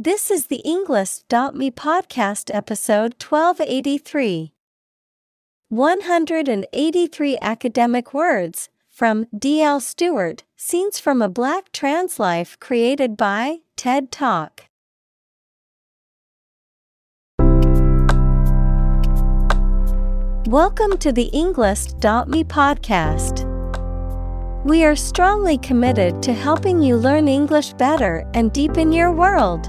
This is the Englist.me podcast episode 1283. 183 academic words from D.L. Stewart, Scenes from a Black Trans Life created by TED Talk. Welcome to the Englist.me podcast. We are strongly committed to helping you learn English better and deepen your world.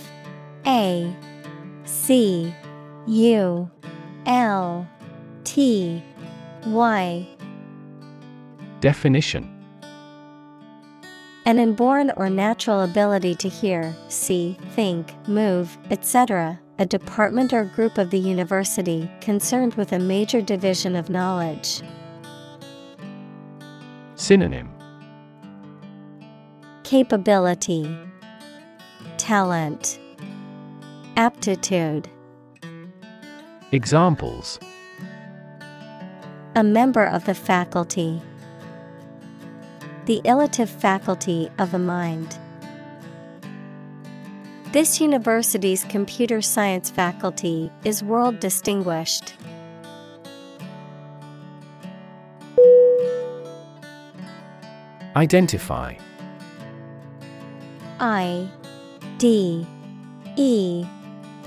A C U L T Y Definition An inborn or natural ability to hear, see, think, move, etc., a department or group of the university concerned with a major division of knowledge. Synonym Capability, Talent, Aptitude. Examples A member of the faculty. The illative faculty of the mind. This university's computer science faculty is world distinguished. Identify I D E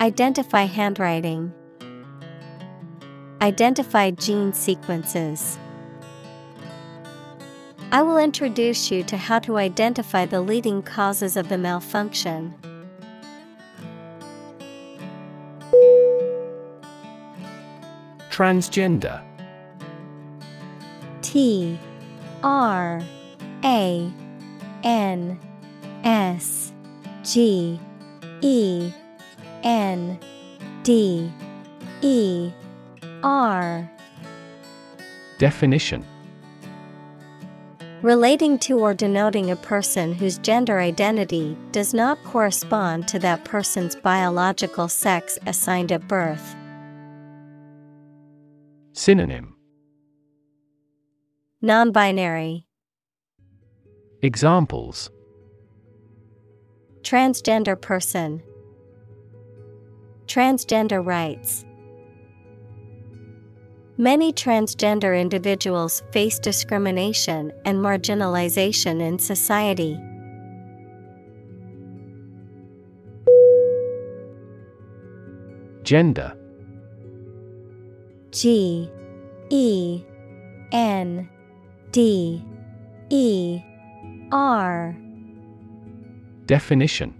Identify handwriting. Identify gene sequences. I will introduce you to how to identify the leading causes of the malfunction. Transgender T R A N S G E N D E R Definition Relating to or denoting a person whose gender identity does not correspond to that person's biological sex assigned at birth. Synonym Non binary. Examples Transgender person. Transgender rights. Many transgender individuals face discrimination and marginalization in society. Gender G E N D E R Definition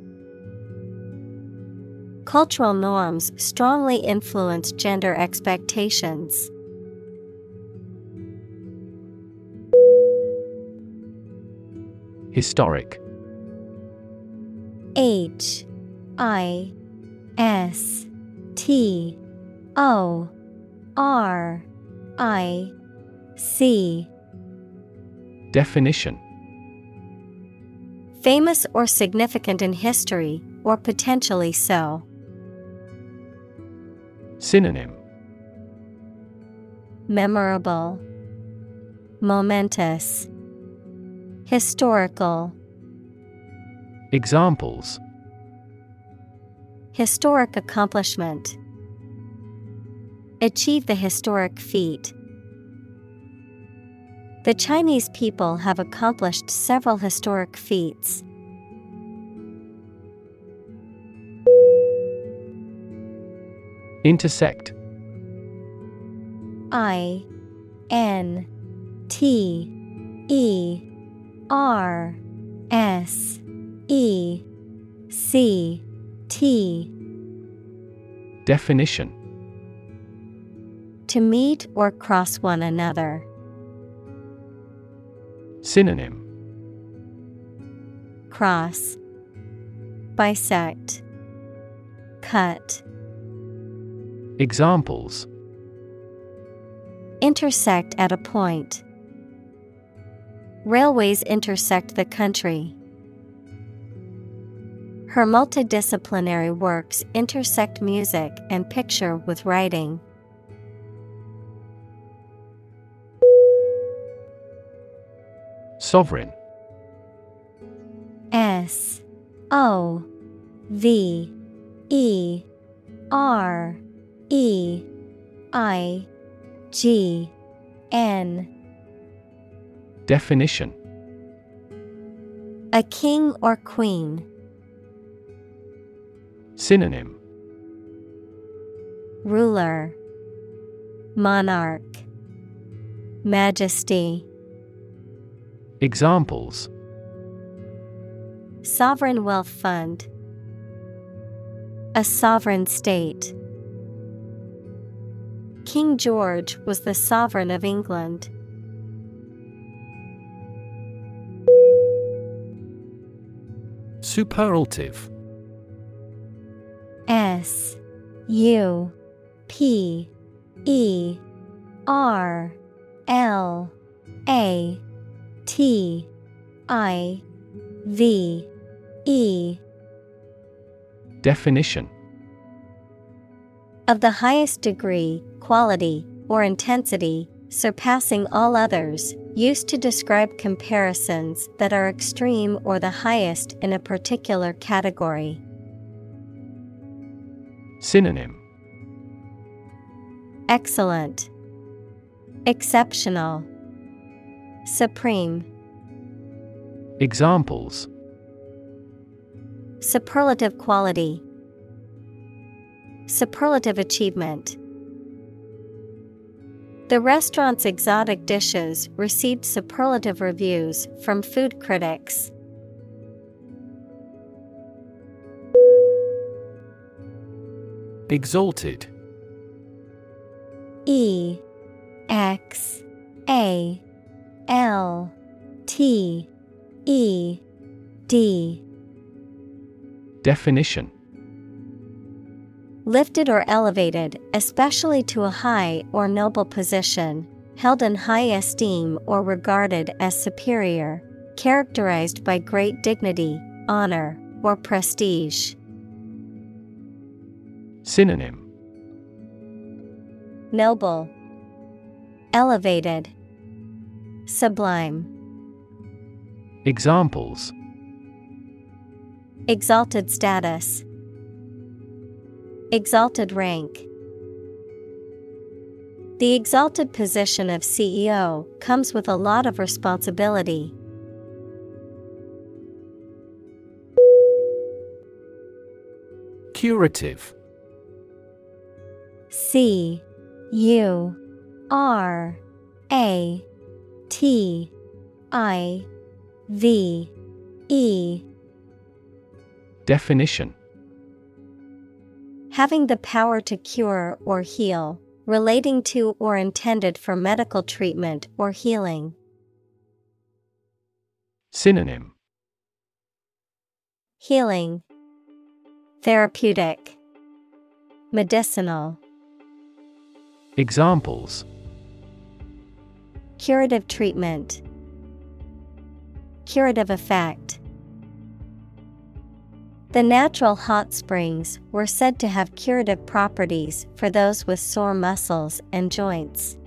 Cultural norms strongly influence gender expectations. Historic H I S T O R I C Definition Famous or significant in history, or potentially so. Synonym Memorable, Momentous, Historical. Examples Historic accomplishment. Achieve the historic feat. The Chinese people have accomplished several historic feats. Intersect. I N T E R S E C T. Definition. To meet or cross one another. Synonym. Cross. Bisect. Cut Examples Intersect at a point. Railways intersect the country. Her multidisciplinary works intersect music and picture with writing. Sovereign S O V E R E I G N. Definition. A king or queen. Synonym. Ruler. Monarch. Majesty. Examples. Sovereign Wealth Fund. A sovereign state. King George was the sovereign of England. Superlative. S U P E R L A T I V E. Definition. Of the highest degree, quality, or intensity, surpassing all others, used to describe comparisons that are extreme or the highest in a particular category. Synonym Excellent, Exceptional, Supreme. Examples Superlative quality, Superlative achievement. The restaurant's exotic dishes received superlative reviews from food critics. Exalted. E X A L T E D. Definition Lifted or elevated, especially to a high or noble position, held in high esteem or regarded as superior, characterized by great dignity, honor, or prestige. Synonym. Noble, Elevated, Sublime. Examples. Exalted status, Exalted rank. The exalted position of CEO comes with a lot of responsibility. Curative C U R A T I V E Definition Having the power to cure or heal, relating to or intended for medical treatment or healing. Synonym Healing, Therapeutic, Medicinal. Examples Curative treatment, Curative effect. The natural hot springs were said to have curative properties for those with sore muscles and joints.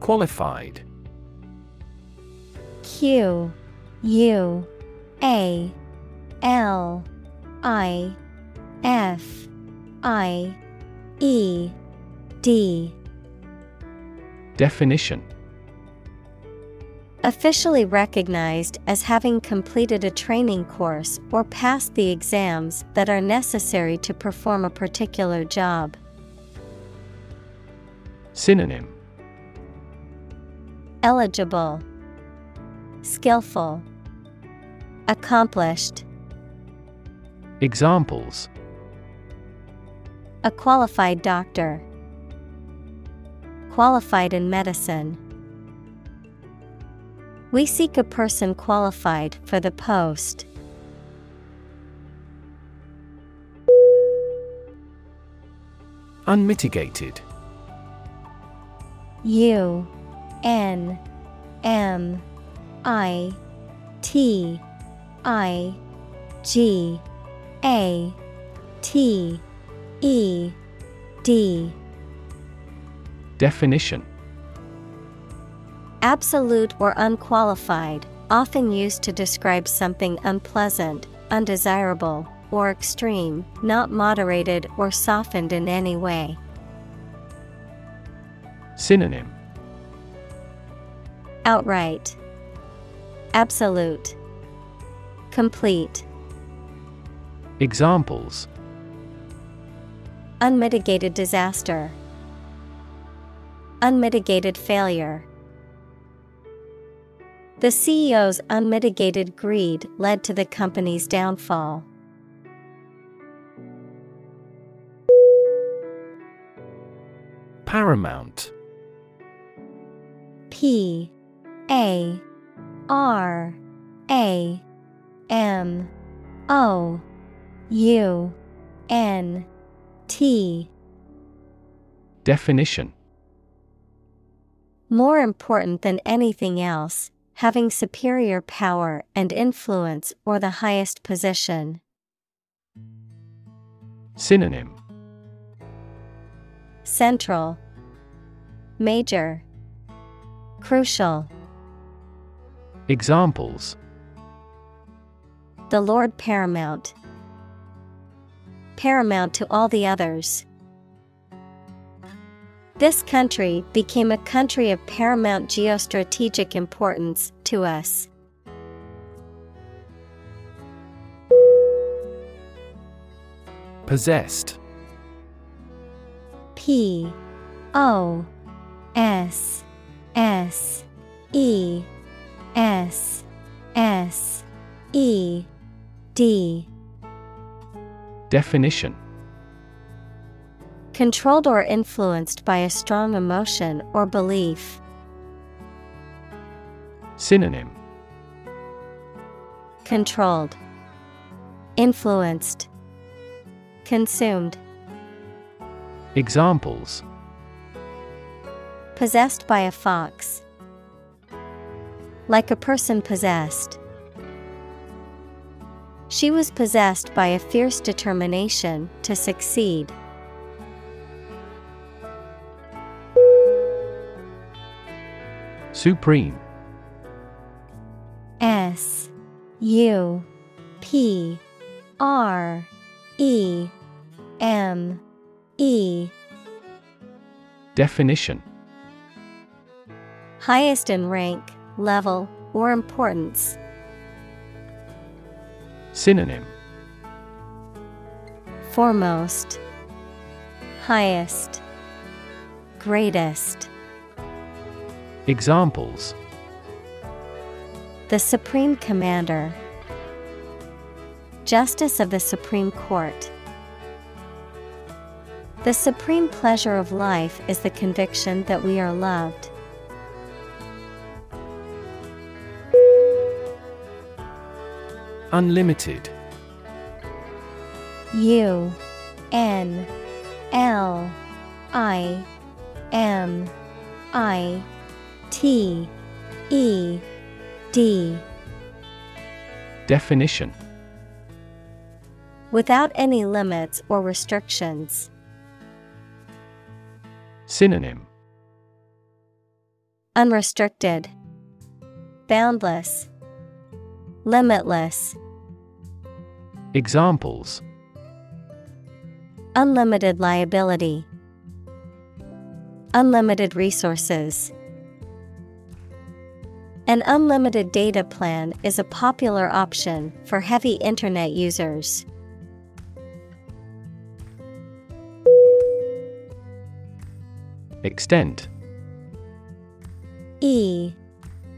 Qualified. Q U A L I F I E D. Definition Officially recognized as having completed a training course or passed the exams that are necessary to perform a particular job. Synonym Eligible, Skillful, Accomplished. Examples A qualified doctor, Qualified in medicine. We seek a person qualified for the post. Unmitigated. U N M I T I G A T E D. Definition Absolute or unqualified, often used to describe something unpleasant, undesirable, or extreme, not moderated or softened in any way. Synonym. Outright, Absolute, Complete, Examples. Unmitigated disaster, Unmitigated failure. The CEO's unmitigated greed led to the company's downfall. Paramount. P A R A M O U N T. Definition. More important than anything else, having superior power and influence or the highest position. Synonym. Central. Major. Crucial. Examples. The Lord Paramount. Paramount to all the others. This country became a country of paramount geostrategic importance to us. Possessed. P. O. S. S. E. S. S. E. D. Definition Controlled or influenced by a strong emotion or belief. Synonym Controlled, Influenced, Consumed. Examples Possessed by a fox. Like a person possessed. She was possessed by a fierce determination to succeed. Supreme. S U P R E M E. Definition. Highest in rank, level, or importance. Synonym. Foremost, Highest, Greatest. Examples The Supreme Commander, Justice of the Supreme Court. The supreme pleasure of life is the conviction that we are loved. Unlimited. U N L I M I T E D. Definition Without any limits or restrictions. Synonym Unrestricted, Boundless, Limitless. Examples Unlimited liability, Unlimited resources. An unlimited data plan is a popular option for heavy internet users. Extent E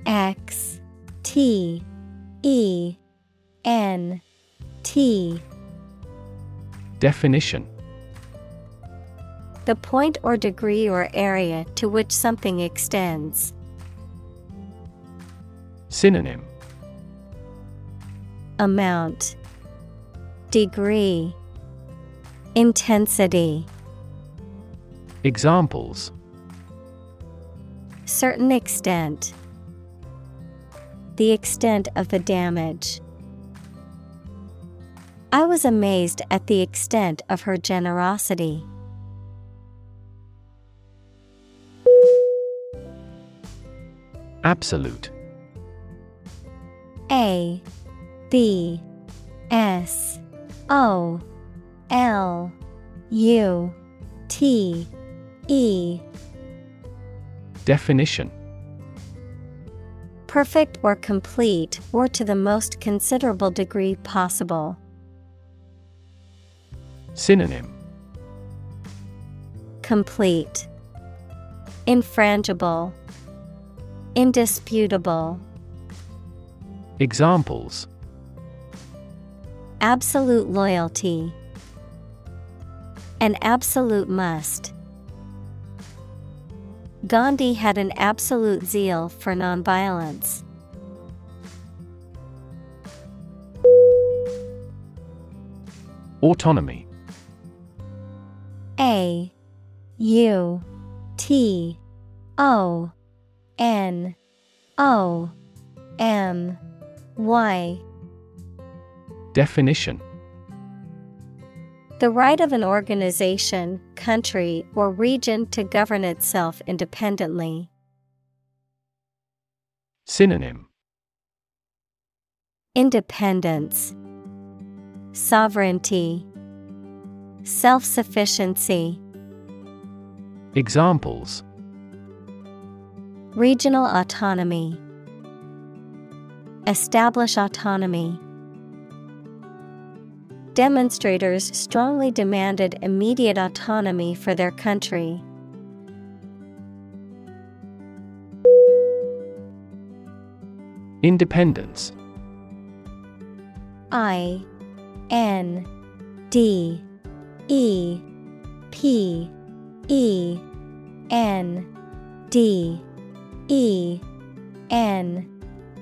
X T E N T Definition The point or degree or area to which something extends. Synonym. Amount. Degree. Intensity. Examples. Certain extent. The extent of the damage. I was amazed at the extent of her generosity. Absolute A B S O L U T E. Definition. Perfect or complete or to the most considerable degree possible. Synonym. Complete. Infrangible. Indisputable Examples Absolute loyalty An absolute must. Gandhi had an absolute zeal for nonviolence. Autonomy A U T O N O M Y Definition The right of an organization, country, or region to govern itself independently. Synonym Independence, Sovereignty, Self sufficiency. Examples Regional autonomy. Establish autonomy. Demonstrators strongly demanded immediate autonomy for their country. Independence I N D E P E N D E N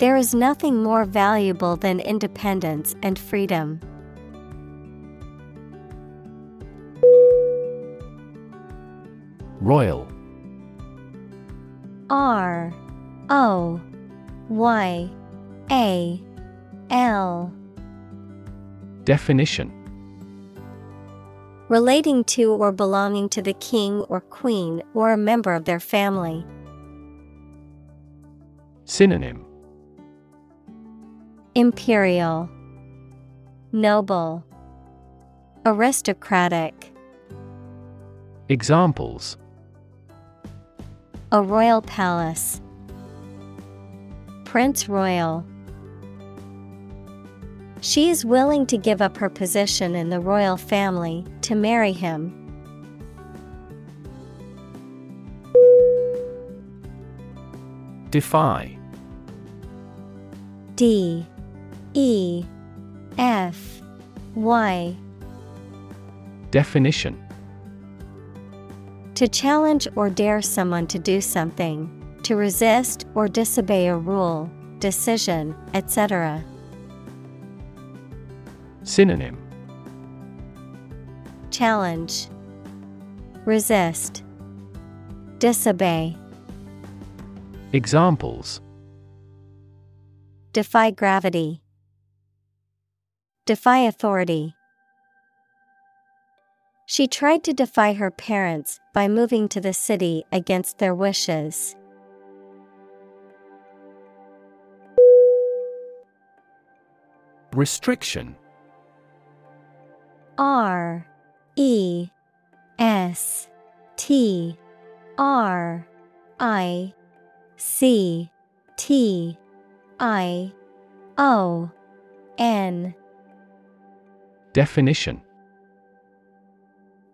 There is nothing more valuable than independence and freedom. Royal R O Y A L. Definition Relating to or belonging to the king or queen or a member of their family. Synonym Imperial, Noble, Aristocratic. Examples A royal palace, Prince Royal. She is willing to give up her position in the royal family to marry him. Defy D E F Y. Definition. To challenge or dare someone to do something, to resist or disobey a rule, decision, etc. Synonym. Challenge. Resist. Disobey. Examples. Defy gravity. Defy authority. She tried to defy her parents by moving to the city against their wishes. Restriction R E S T R I C T I O N Definition.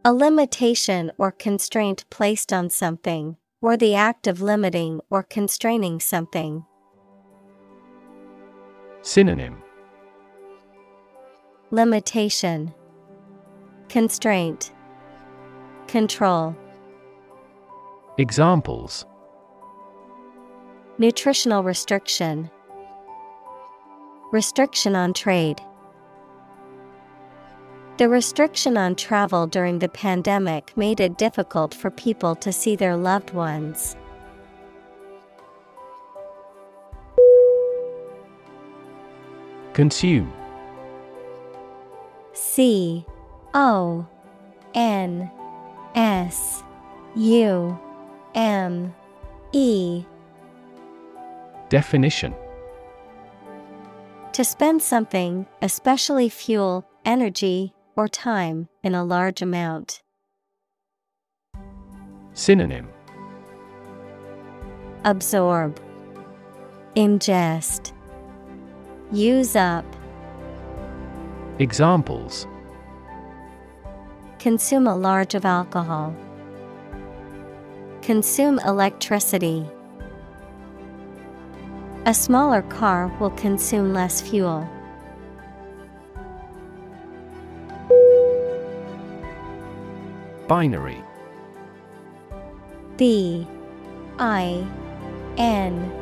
A limitation or constraint placed on something, or the act of limiting or constraining something. Synonym. Limitation. Constraint. Control. Examples. Nutritional restriction. Restriction on trade. The restriction on travel during the pandemic made it difficult for people to see their loved ones. Consume. C O N S U M E. Definition. To spend something, especially fuel, energy, or time, in a large amount. Synonym Absorb, Ingest, Use up, Examples Consume a large of alcohol. Consume electricity. A smaller car will consume less fuel. Binary B I N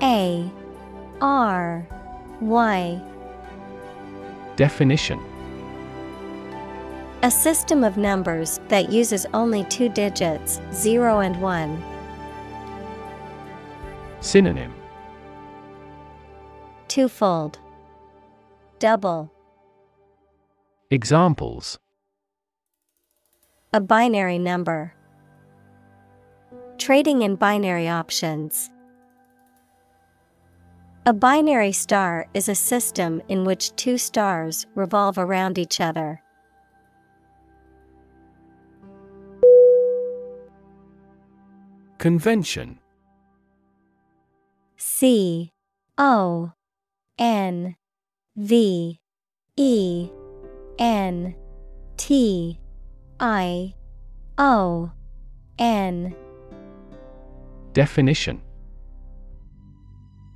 A R Y Definition A system of numbers that uses only two digits, 0 and 1. Synonym Twofold. Double. Examples A binary number. Trading in binary options. A binary star is a system in which two stars revolve around each other. Convention C O N V E N T I O N. Definition.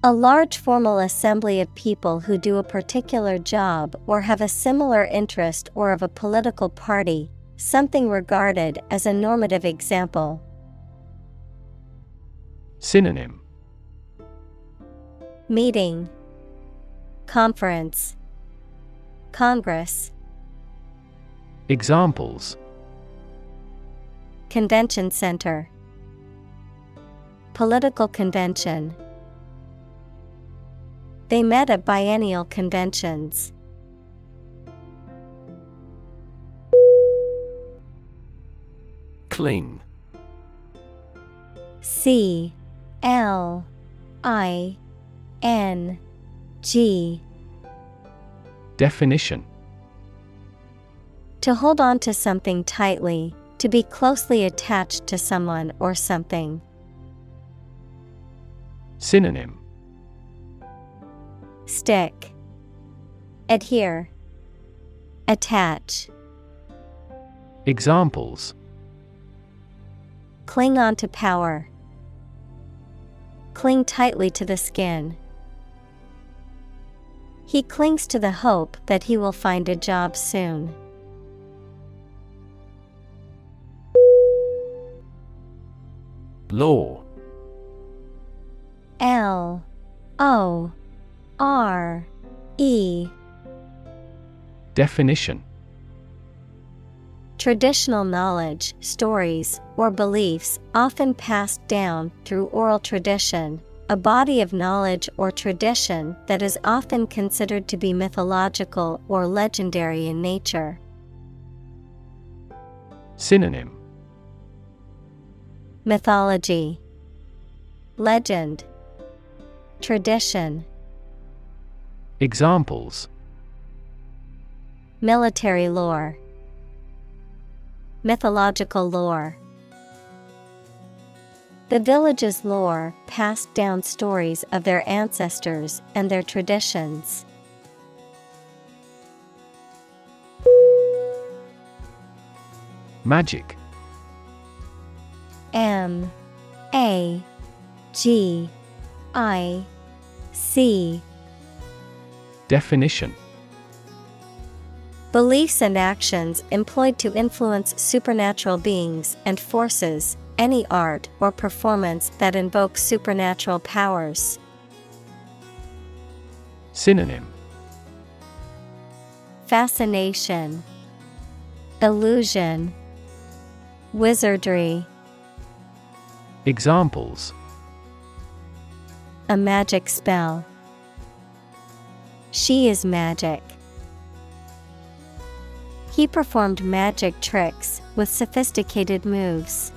A large formal assembly of people who do a particular job or have a similar interest or of a political party, something regarded as a normative example. Synonym. Meeting, Conference, Congress, Examples Convention Center, Political Convention. They met at biennial conventions. Cling. C. L. I. N. G. Definition. To hold on to something tightly, to be closely attached to someone or something. Synonym Stick, Adhere, Attach. Examples Cling on to power. Cling tightly to the skin. He clings to the hope that he will find a job soon. Lore. L O R E. Definition. Traditional knowledge, stories, or beliefs often passed down through oral tradition, a body of knowledge or tradition that is often considered to be mythological or legendary in nature. Synonym Mythology, Legend, Tradition, Examples. Military lore, Mythological lore. The village's lore passed down stories of their ancestors and their traditions. Magic M A G I C. Definition. Beliefs and actions employed to influence supernatural beings and forces, any art or performance that invokes supernatural powers. Synonym. Fascination, Illusion, Wizardry, Examples a magic spell. She is magic. He performed magic tricks with sophisticated moves.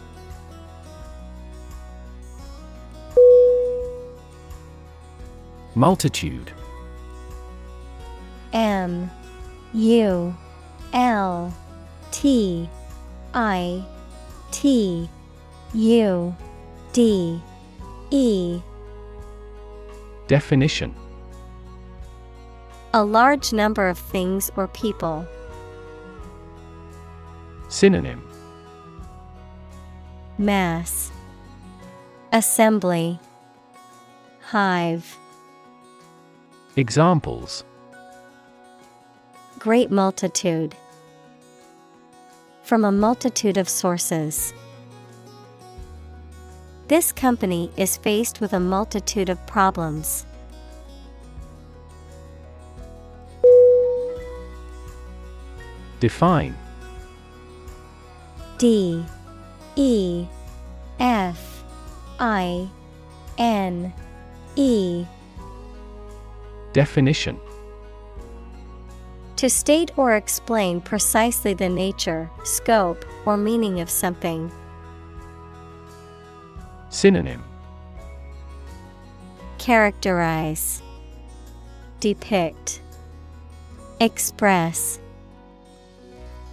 Multitude M U L T I T U D E. Definition. A large number of things or people. Synonym. Mass. Assembly. Hive. Examples. Great multitude. From a multitude of sources. This company is faced with a multitude of problems. Define. D. E. F. I. N. E. Definition. To state or explain precisely the nature, scope, or meaning of something. Synonym Characterize, Depict, Express.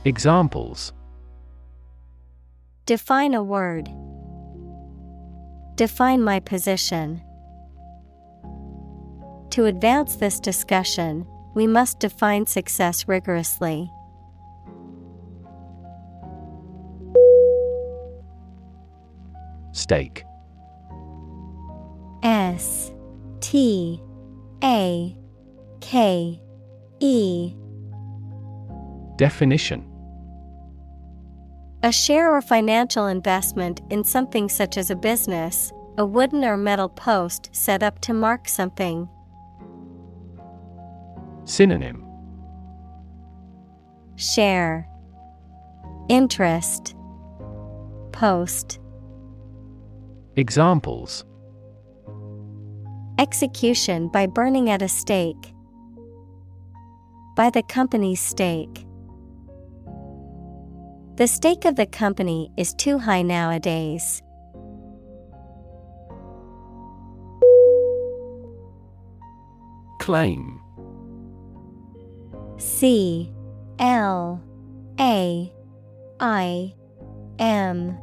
Examples Define a word. Define my position. To advance this discussion, we must define success rigorously. Stake S T A K E. Definition. A share or financial investment in something such as a business, a wooden or metal post set up to mark something. Synonym. Share. Interest. Post Examples Execution by burning at a stake. By the company's stake. The stake of the company is too high nowadays. Claim C L A I M.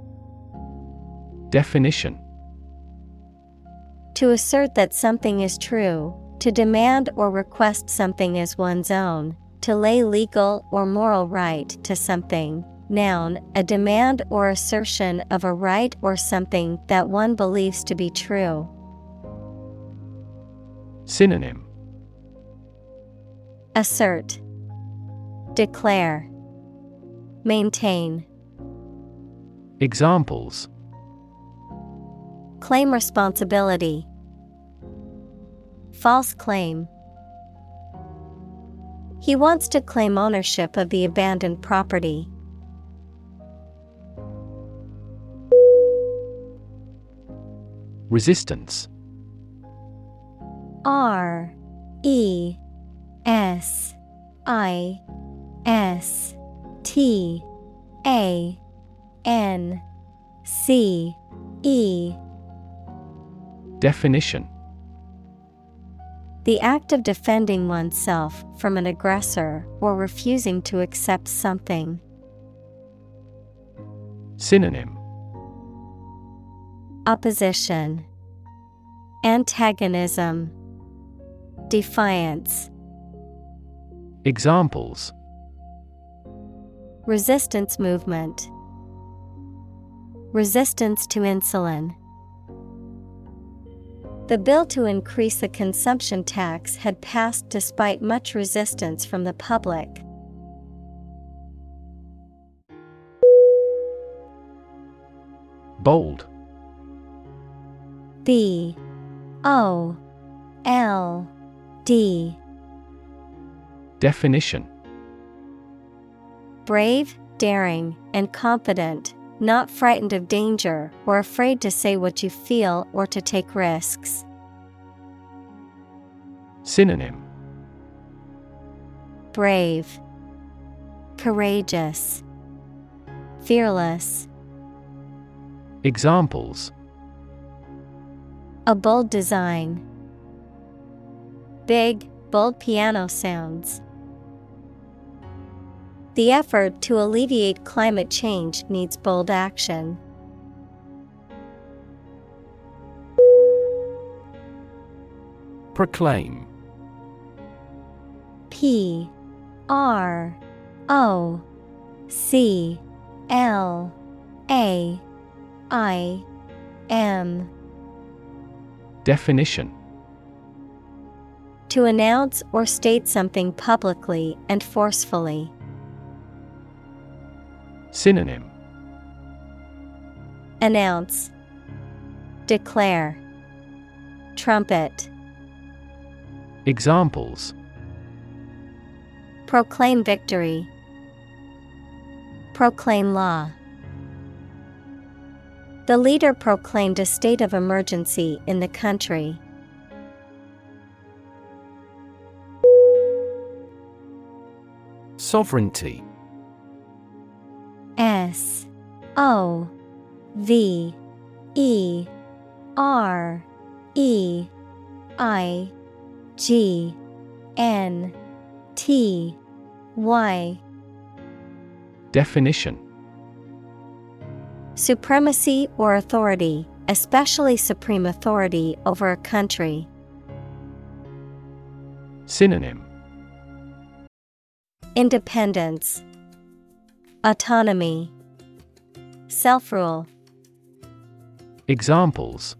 Definition To assert that something is true, to demand or request something as one's own, to lay legal or moral right to something. Noun, a demand or assertion of a right or something that one believes to be true. Synonym Assert, Declare, Maintain. Examples Claim responsibility. False claim. He wants to claim ownership of the abandoned property. Resistance R E S I S T A N C E Definition The act of defending oneself from an aggressor or refusing to accept something. Synonym Opposition, Antagonism, Defiance. Examples Resistance movement, Resistance to insulin. The bill to increase the consumption tax had passed despite much resistance from the public. Bold. B. O. L. D. Definition. Brave, daring, and confident, not frightened of danger or afraid to say what you feel or to take risks. Synonym Brave, Courageous, Fearless. Examples A bold design. Big, bold piano sounds. The effort to alleviate climate change needs bold action. Proclaim P R O C L A I M Definition To announce or state something publicly and forcefully. Synonym Announce Declare Trumpet Examples Proclaim victory. Proclaim law. The leader proclaimed a state of emergency in the country. Sovereignty S O V E R E I G N T Y. Definition. Supremacy or authority, especially supreme authority over a country. Synonym. Independence, Autonomy, Self rule, Examples.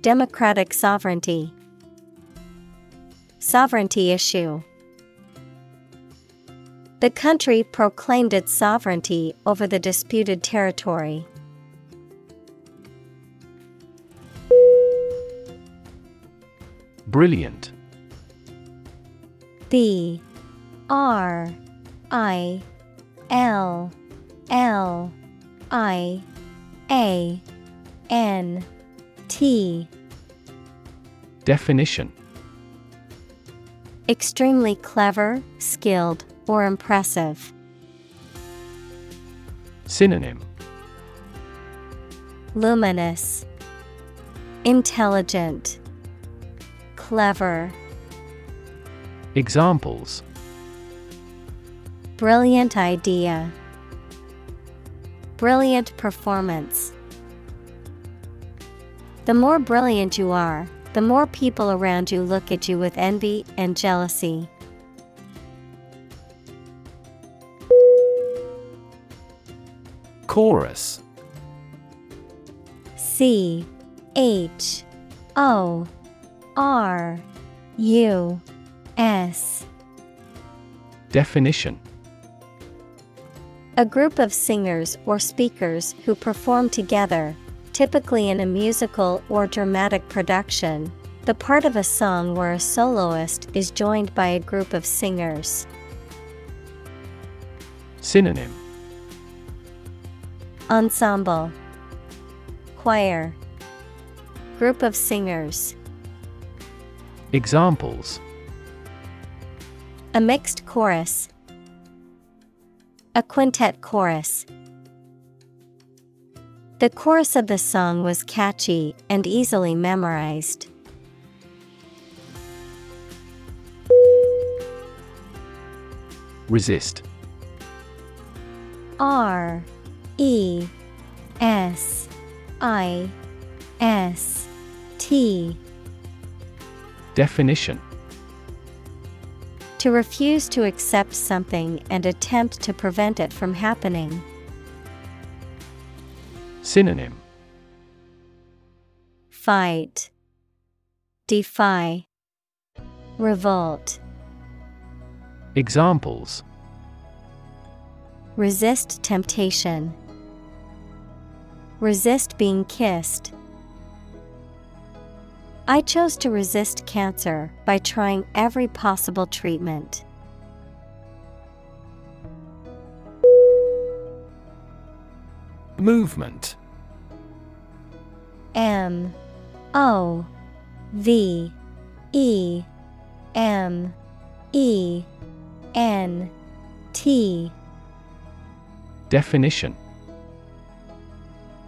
Democratic sovereignty, Sovereignty issue. The country proclaimed its sovereignty over the disputed territory. Brilliant. B R I L L I A N T. Definition. Extremely clever, skilled, or impressive. Synonym. Luminous, Intelligent, Clever. Examples Brilliant idea. Brilliant performance. The more brilliant you are, the more people around you look at you with envy and jealousy. Chorus C H O R U S Definition A group of singers or speakers who perform together, typically in a musical or dramatic production, the part of a song where a soloist is joined by a group of singers. Synonym Ensemble Choir Group of singers. Examples A mixed chorus. A quintet chorus. The chorus of the song was catchy and easily memorized. Resist R E S I S T Definition To refuse to accept something and attempt to prevent it from happening. Synonym Fight, Defy, Revolt. Examples Resist temptation. Resist being kissed. I chose to resist cancer by trying every possible treatment. Movement. M O V E M E N T. Definition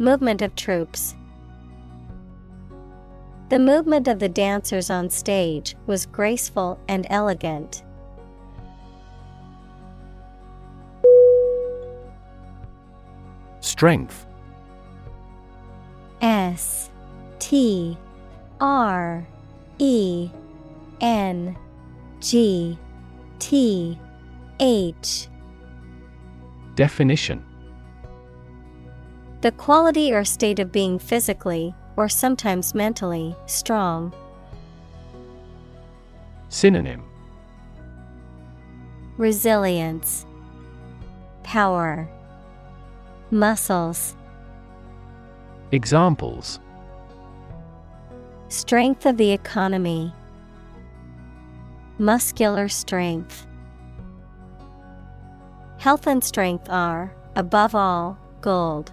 Movement of troops. The movement of the dancers on stage was graceful and elegant. Strength S T R E N G T H Definition The quality or state of being physically, or sometimes mentally, strong. Synonym Resilience, Power, Muscles. Examples Strength of the economy. Muscular strength. Health and strength are, above all, gold.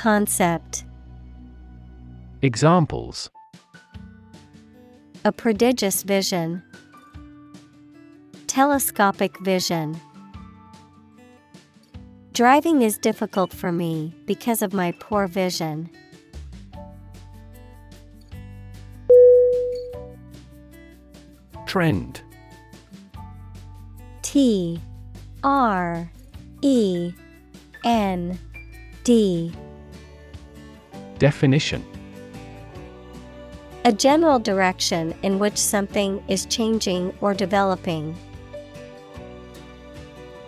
Concept. Examples A prodigious vision. Telescopic vision. Driving is difficult for me because of my poor vision. Trend T R E N D Definition A general direction in which something is changing or developing.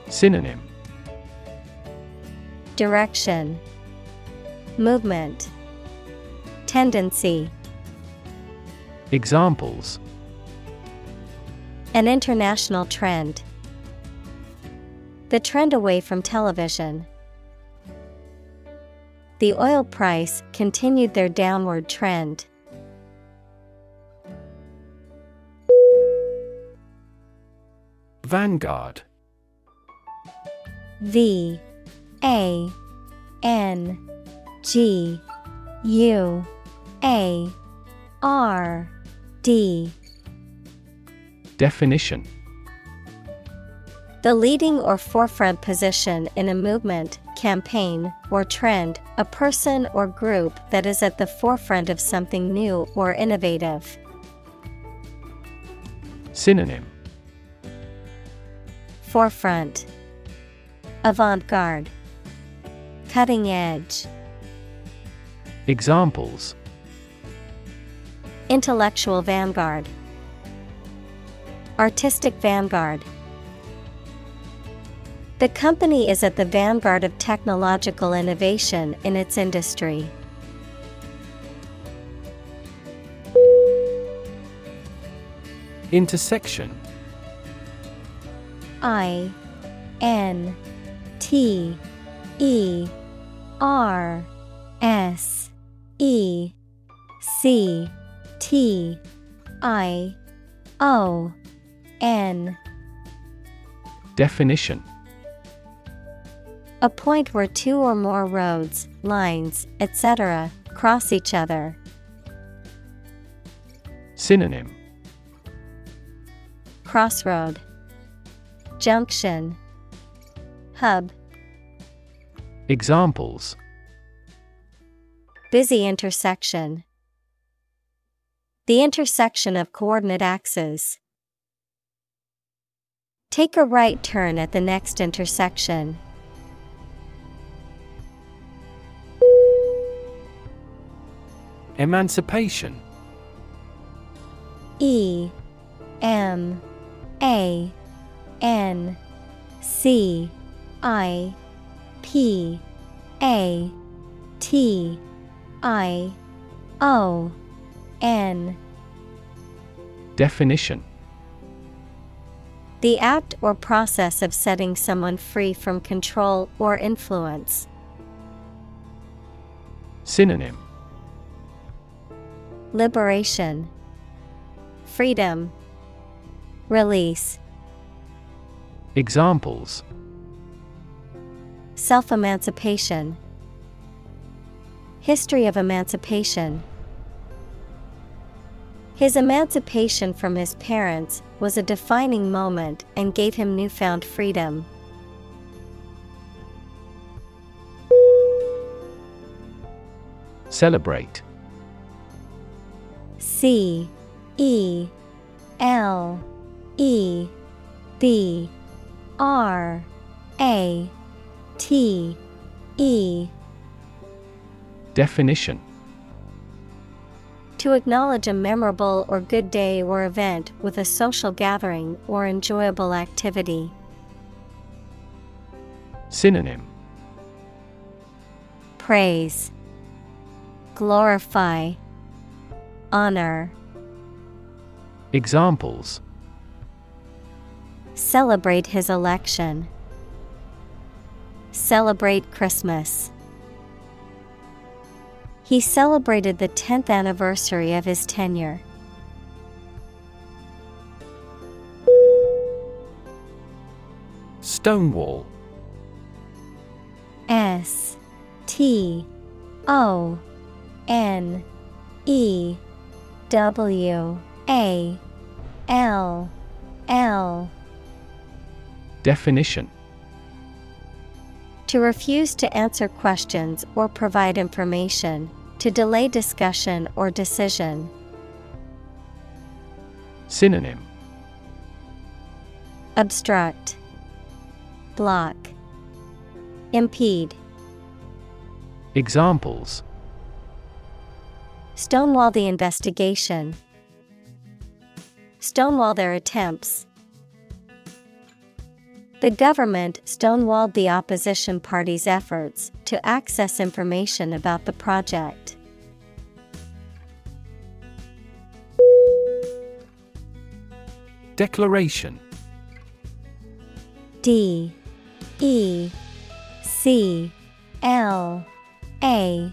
Synonym Direction Movement Tendency Examples An international trend. The trend away from television. The oil price continued their downward trend. Vanguard. V A N G U A R D. Definition. The leading or forefront position in a movement, campaign, or trend, a person or group that is at the forefront of something new or innovative. Synonym. Forefront. Avant garde Cutting edge. Examples. Intellectual vanguard. Artistic vanguard The company is at the vanguard of technological innovation in its industry. Intersection. I N T E R S E C T I O N. Definition A point where two or more roads, lines, etc., cross each other. Synonym Crossroad Junction Hub Examples Busy intersection. The intersection of coordinate axes. Take a right turn at the next intersection. Emancipation. E M A N C I P A T I O N. Definition. The act or process of setting someone free from control or influence. Synonym Liberation, Freedom, Release, Examples Self emancipation, History of emancipation. His emancipation from his parents was a defining moment and gave him newfound freedom. Celebrate C E L E B R A T E Definition. To acknowledge a memorable or good day or event with a social gathering or enjoyable activity. Synonym. Praise, Glorify, Honor. Examples Celebrate his election. Celebrate Christmas. He celebrated the 10th anniversary of his tenure. Stonewall S T O N E W A L L. Definition. To refuse to answer questions or provide information, to delay discussion or decision. Synonym. Obstruct, Block, Impede. Examples Stonewall the investigation. Stonewall their attempts. The government stonewalled the opposition party's efforts to access information about the project. Declaration D E C L A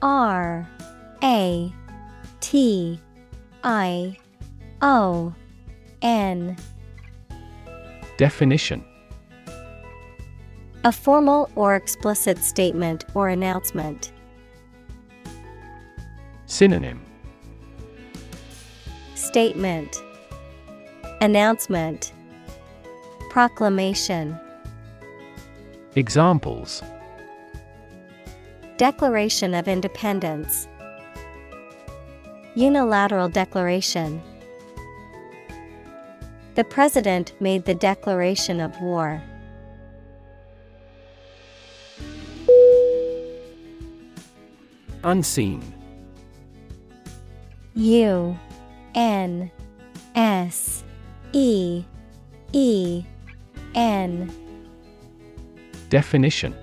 R A T I O N Definition. A formal or explicit statement or announcement. Synonym. Statement. Announcement. Proclamation. Examples. Declaration of Independence Unilateral Declaration The President made the declaration of war. Unseen U N S E E N Definition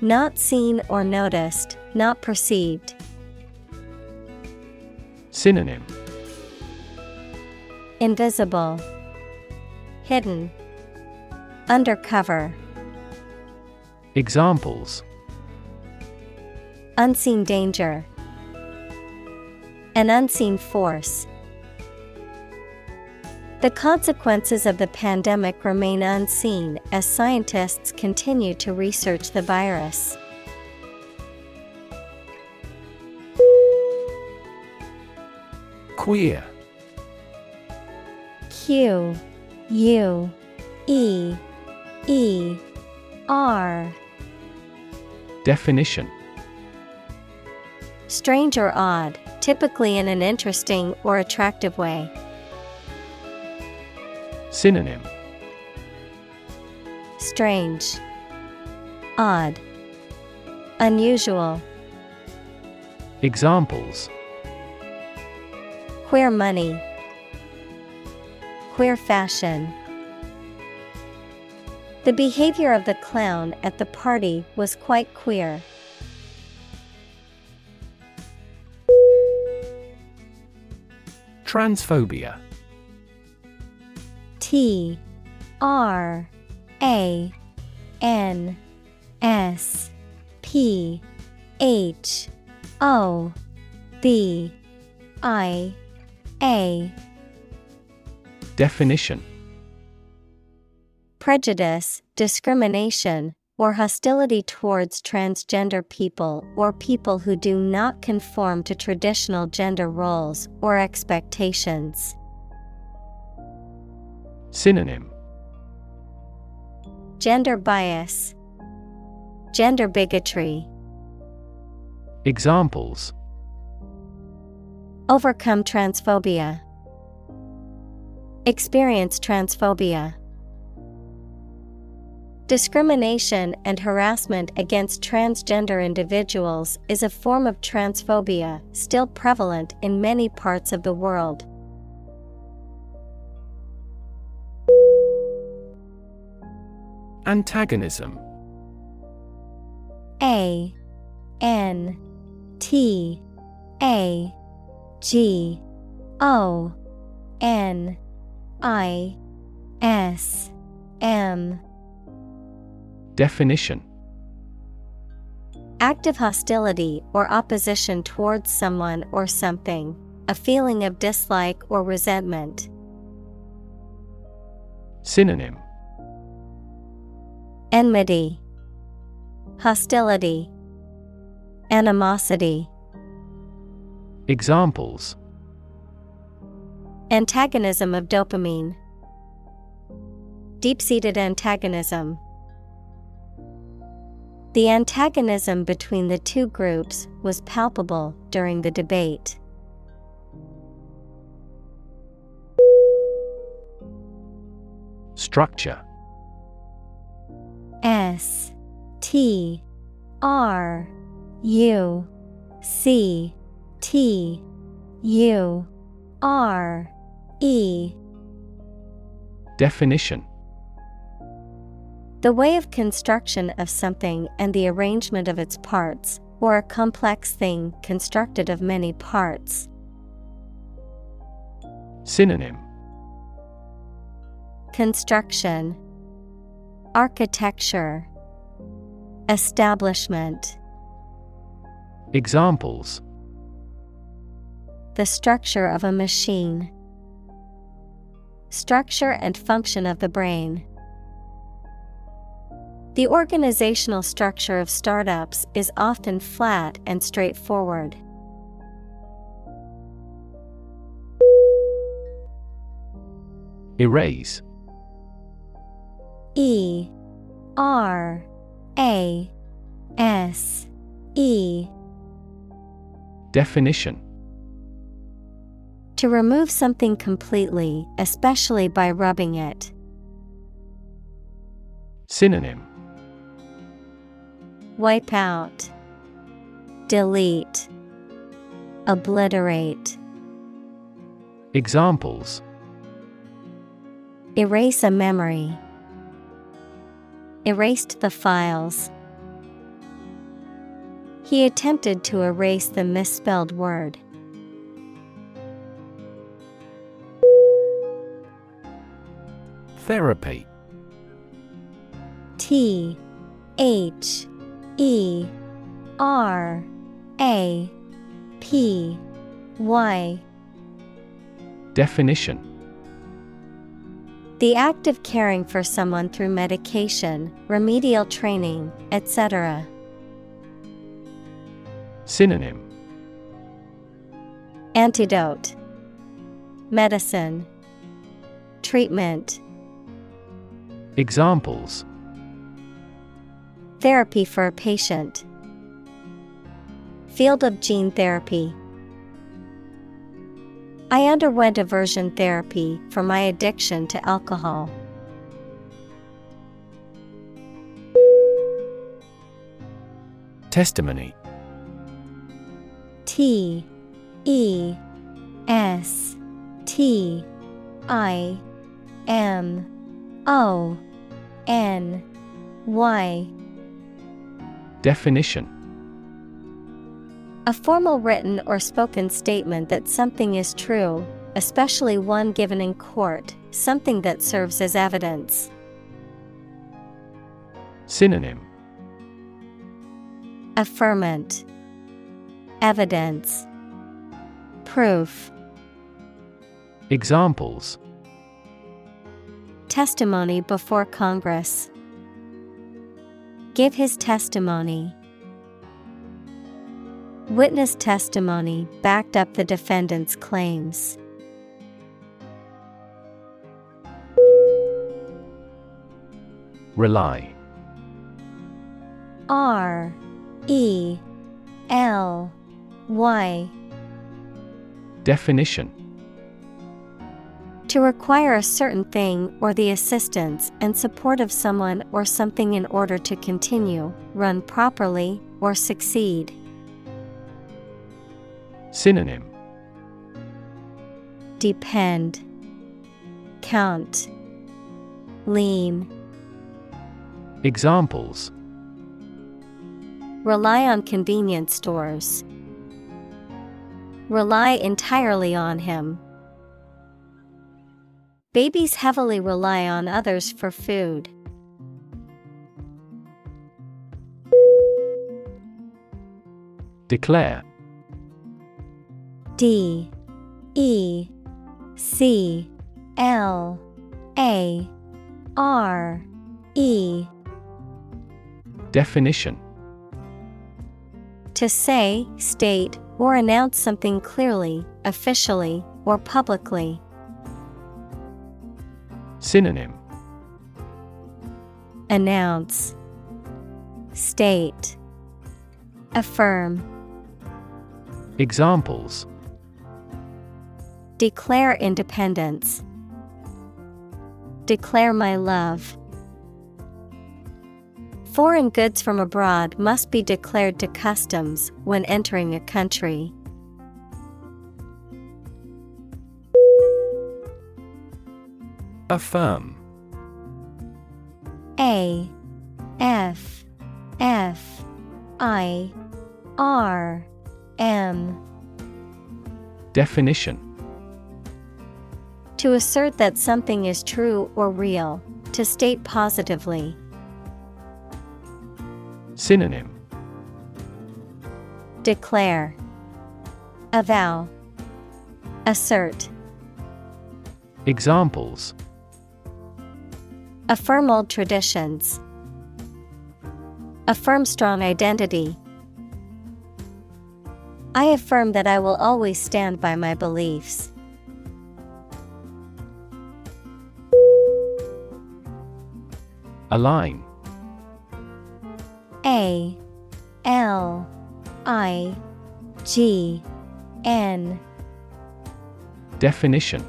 Not seen or noticed, not perceived. Synonym. Invisible, Hidden, Undercover, Examples. Unseen danger, An unseen force. The consequences of the pandemic remain unseen as scientists continue to research the virus. Queer. Q U E E R. Definition. Strange or odd, typically in an interesting or attractive way. Synonym. Strange, Odd, Unusual, Examples Queer money, Queer fashion. The behavior of the clown at the party was quite queer. Transphobia T R A N S P H O B I A. Definition. Prejudice, discrimination, or hostility towards transgender people or people who do not conform to traditional gender roles or expectations. Synonym. Gender bias, Gender bigotry. Examples Overcome transphobia. Experience transphobia. Discrimination and harassment against transgender individuals is a form of transphobia still prevalent in many parts of the world. Antagonism A N T A G O N I S M. Definition. Active hostility or opposition towards someone or something, a feeling of dislike or resentment. Synonym. Enmity, Hostility, Animosity. Examples. Antagonism of dopamine. Deep seated antagonism. The antagonism between the two groups was palpable during the debate. Structure. S. T. R. U. C T U R E. Definition. The way of construction of something and the arrangement of its parts, or a complex thing constructed of many parts. Synonym. Construction. Architecture. Establishment. Examples The structure of a machine. Structure and function of the brain. The organizational structure of startups is often flat and straightforward. Erase. E. R. A. S. E. Definition To remove something completely, especially by rubbing it. Synonym Wipe out, Delete, Obliterate. Examples Erase a memory. Erased the files. He attempted to erase the misspelled word. Therapy. T H E R A P Y. Definition. The act of caring for someone through medication, remedial training, etc. Synonym. Antidote. Medicine. Treatment Examples Therapy for a patient. Field of gene therapy. I underwent aversion therapy for my addiction to alcohol. Testimony T E S T I M O N. Y. Definition. A formal written or spoken statement that something is true, especially one given in court, something that serves as evidence. Synonym. Affirmant. Evidence. Proof. Examples Testimony before Congress. Give his testimony. Witness testimony backed up the defendant's claims. Rely R E L Y Definition To require a certain thing or the assistance and support of someone or something in order to continue, run properly, or succeed. Synonym Depend, Count, Lean. Examples Rely on convenience stores. Rely entirely on him. Babies heavily rely on others for food. Declare D E C L A R E Definition To say, state, or announce something clearly, officially, or publicly. Synonym Announce, State, Affirm, Examples Declare independence. Declare my love. Foreign goods from abroad must be declared to customs when entering a country. Affirm. A F F I R M. Definition. To assert that something is true or real, to state positively. Synonym. Declare. Avow. Assert. Examples Affirm old traditions. Affirm strong identity. I affirm that I will always stand by my beliefs. Align A L I G N Definition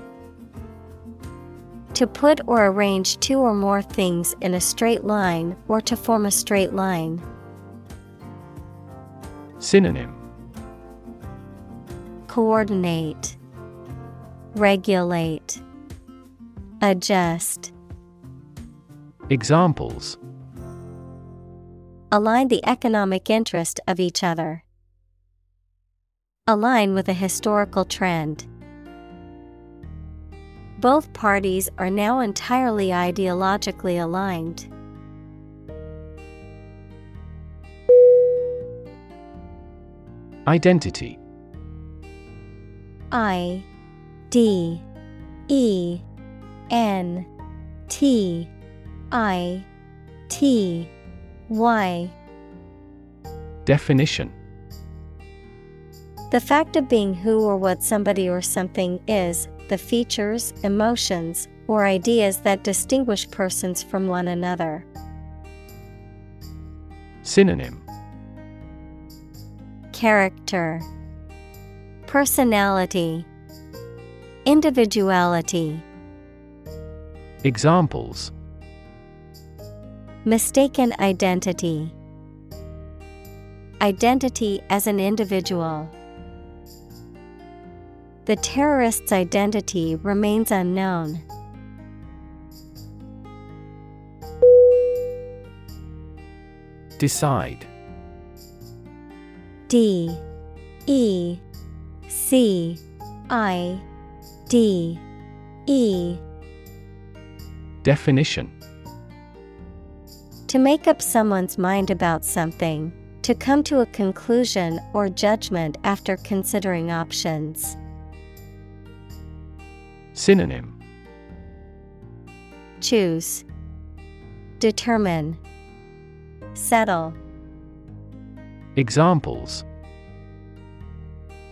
To put or arrange two or more things in a straight line or to form a straight line. Synonym Coordinate, Regulate, Adjust. Examples Align the economic interest of each other. Align with a historical trend. Both parties are now entirely ideologically aligned. Identity. I D E N T I T Y. Definition. The fact of being who or what somebody or something is, the features, emotions, or ideas that distinguish persons from one another. Synonym Character, Personality, Individuality. Examples Mistaken identity. Identity as an individual. The terrorist's identity remains unknown. Decide. D. E. C. I. D. E. Definition. To make up someone's mind about something, to come to a conclusion or judgment after considering options. Synonym Choose, Determine, Settle. Examples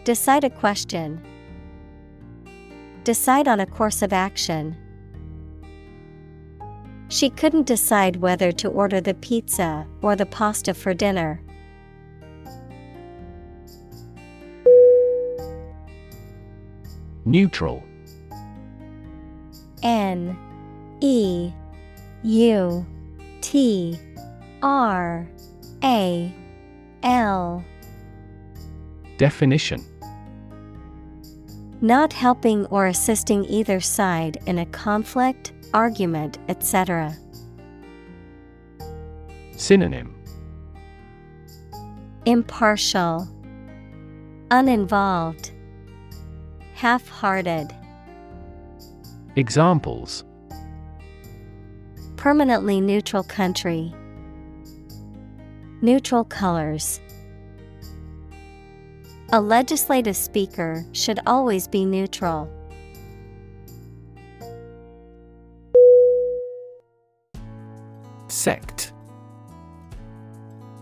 Decide a question. Decide on a course of action. She couldn't decide whether to order the pizza or the pasta for dinner. Neutral N E U T R A L. Definition. Not helping or assisting either side in a conflict, argument, etc. Synonym. Impartial, Uninvolved, Half hearted, Examples. Permanently neutral country, Neutral colors. A legislative speaker should always be neutral. Sect.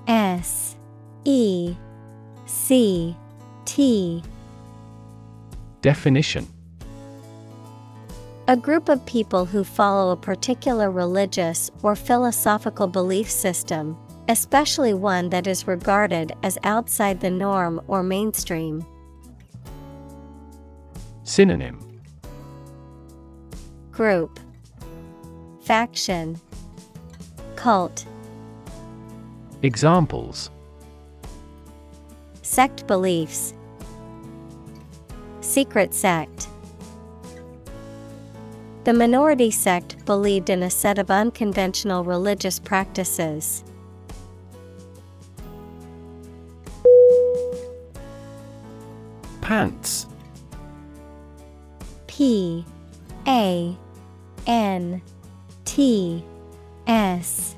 S E C T. Definition A group of people who follow a particular religious or philosophical belief system, especially one that is regarded as outside the norm or mainstream. Synonym. Group. Faction. Cult. Examples. Sect beliefs, Secret sect. The minority sect believed in a set of unconventional religious practices. Pants. P A N T S.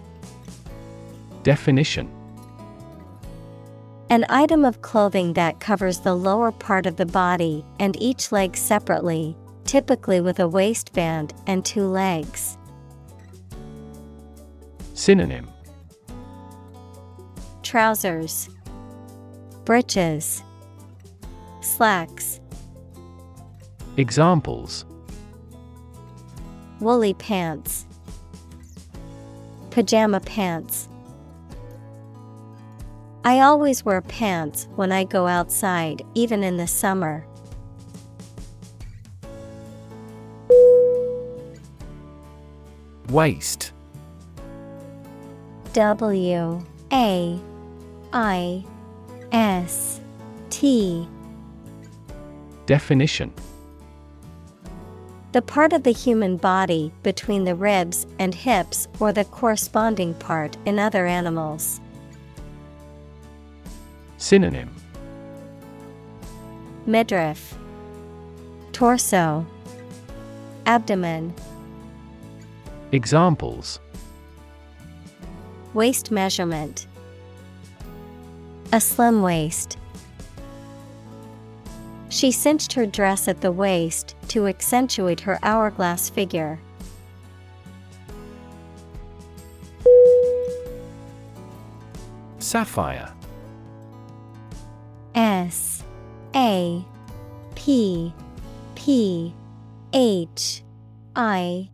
Definition. An item of clothing that covers the lower part of the body and each leg separately, typically with a waistband and two legs. Synonym Trousers, Breeches, Slacks, Examples Woolly pants, Pajama pants. I always wear pants when I go outside, even in the summer. Waist W A I S T. Definition. The part of the human body between the ribs and hips or the corresponding part in other animals. Synonym. Midriff, Torso, Abdomen, Examples. Waist measurement, A slim waist. She cinched her dress at the waist to accentuate her hourglass figure. Sapphire. S. A. P. P. H. I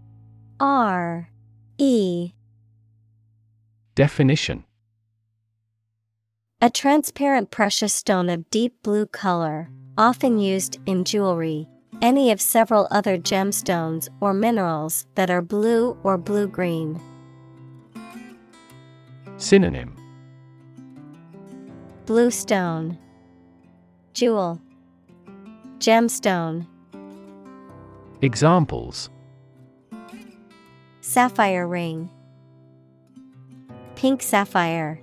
R E. Definition. A transparent precious stone of deep blue color, often used in jewelry, any of several other gemstones or minerals that are blue or blue green. Synonym. Blue stone, Jewel, Gemstone, Examples Sapphire ring, Pink sapphire.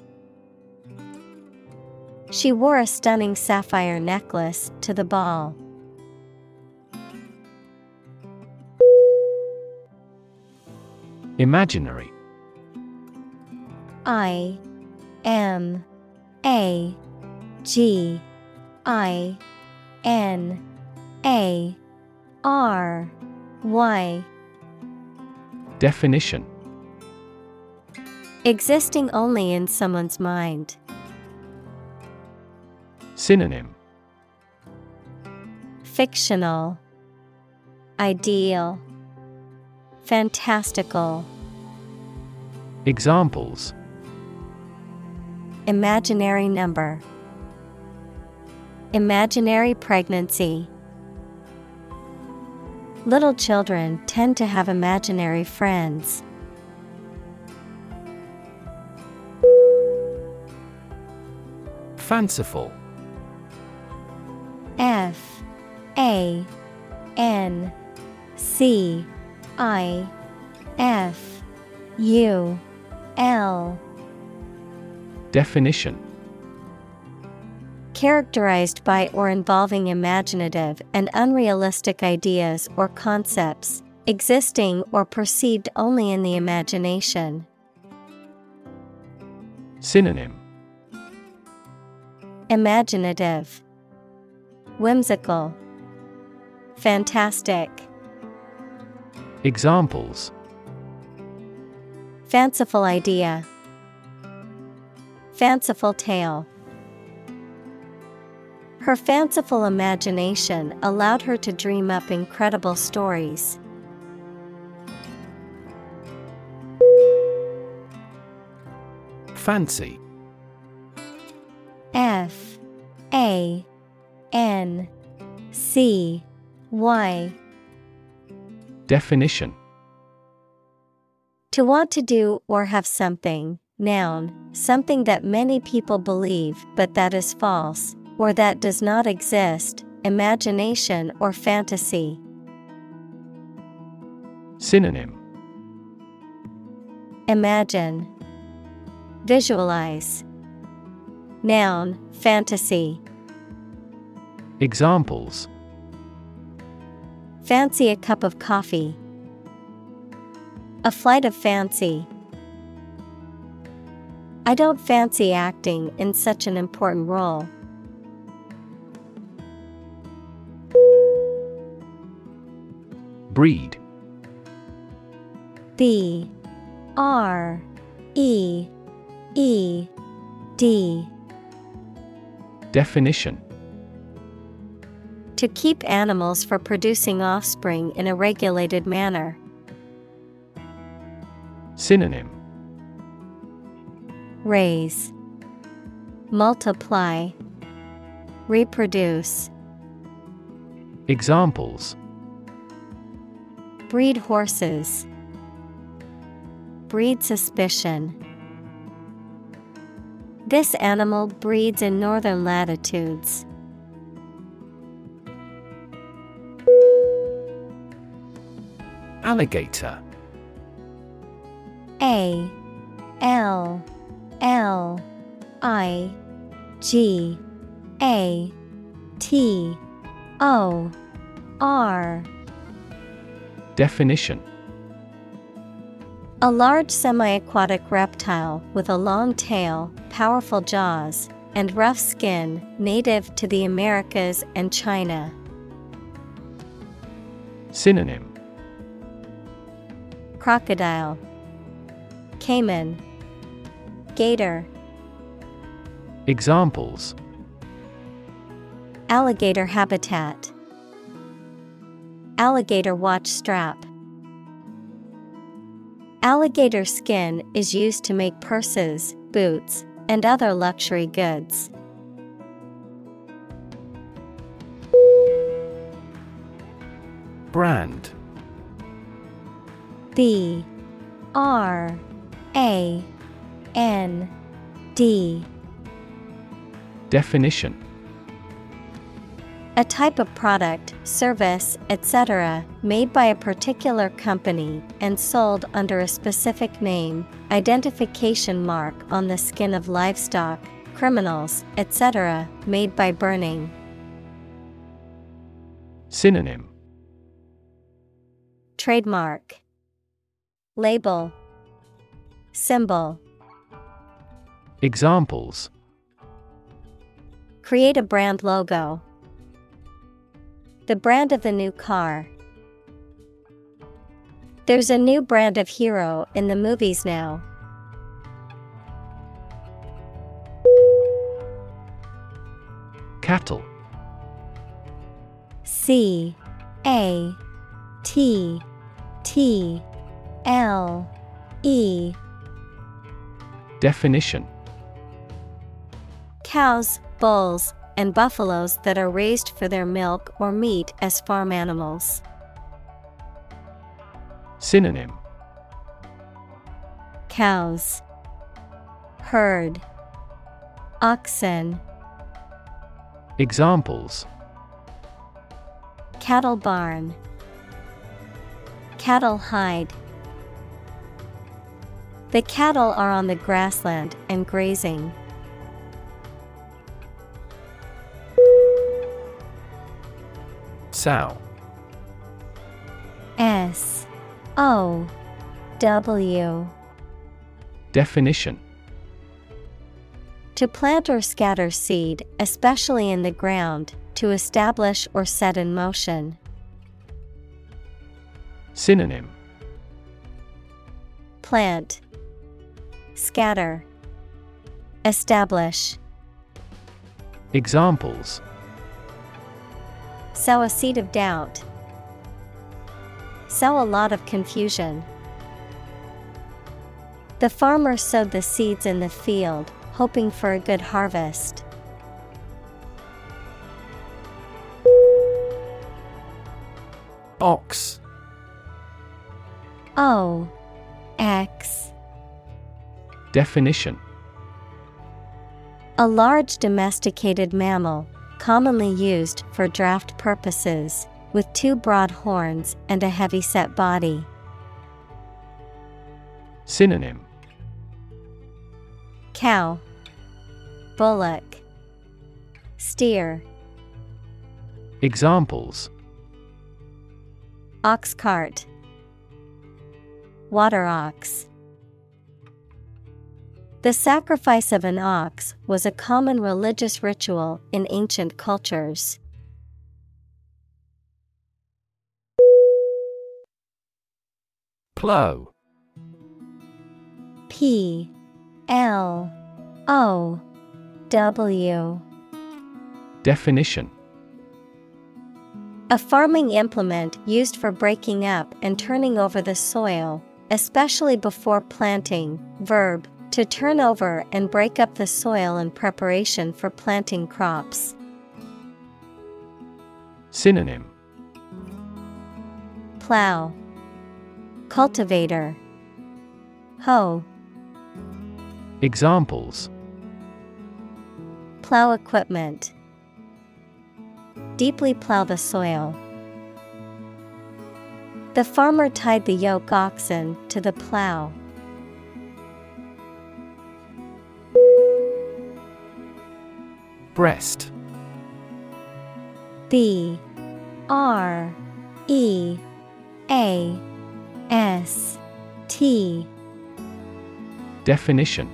She wore a stunning sapphire necklace to the ball. Imaginary I M A G I N A R Y Definition. Existing only in someone's mind. Synonym. Fictional, Ideal, Fantastical, Examples. Imaginary number, Imaginary pregnancy. Little children tend to have imaginary friends. Fanciful. F A N C I F U L. Definition Characterized by or involving imaginative and unrealistic ideas or concepts, existing or perceived only in the imagination. Synonym. Imaginative, Whimsical, Fantastic, Examples. Fanciful idea, Fanciful tale. Her fanciful imagination allowed her to dream up incredible stories. Fancy. F A N C Y. Definition. To want to do or have something, Noun, something that many people believe but that is false, or that does not exist, imagination or fantasy. Synonym Imagine, Visualize. Noun, fantasy. Examples Fancy a cup of coffee. A flight of fancy. I don't fancy acting in such an important role. Breed. B R E E D. Definition. To keep animals for producing offspring in a regulated manner. Synonym. Raise, Multiply, Reproduce. Examples Breed horses. Breed suspicion. This animal breeds in northern latitudes. Alligator A L L I G A T O R Definition. A large semi aquatic reptile with a long tail, powerful jaws, and rough skin native to the Americas and China. Synonym. Crocodile, Caiman, Gator, Examples. Alligator habitat, Alligator watch strap. Alligator skin is used to make purses, boots, and other luxury goods. Brand B R A N D Definition A type of product, service, etc., made by a particular company and sold under a specific name, identification mark on the skin of livestock, criminals, etc., made by burning. Synonym Trademark Label Symbol Examples Create a brand logo. The brand of the new car. There's a new brand of hero in the movies now. Cattle C A T T L E Definition Cows, bulls, and buffaloes that are raised for their milk or meat as farm animals. Synonym Cows, Herd, Oxen, Examples Cattle barn, Cattle hide. The cattle are on the grassland and grazing. Sow S O W. Definition. To plant or scatter seed, especially in the ground, to establish or set in motion. Synonym. Plant, Scatter, Establish. Examples Sow a seed of doubt. Sow a lot of confusion. The farmer sowed the seeds in the field, hoping for a good harvest. Ox O X Definition A large domesticated mammal, commonly used for draft purposes, with two broad horns and a heavy set body. Synonym. Cow, Bullock, Steer, Examples. Ox cart, Water ox. The sacrifice of an ox was a common religious ritual in ancient cultures. Plow P. L. O. W. Definition. A farming implement used for breaking up and turning over the soil, especially before planting. Verb to turn over and break up the soil in preparation for planting crops. Synonym Plow, Cultivator, Hoe. Examples Plow equipment. Deeply plow the soil. The farmer tied the yoke oxen to the plow. Breast. B R E A S T. Definition.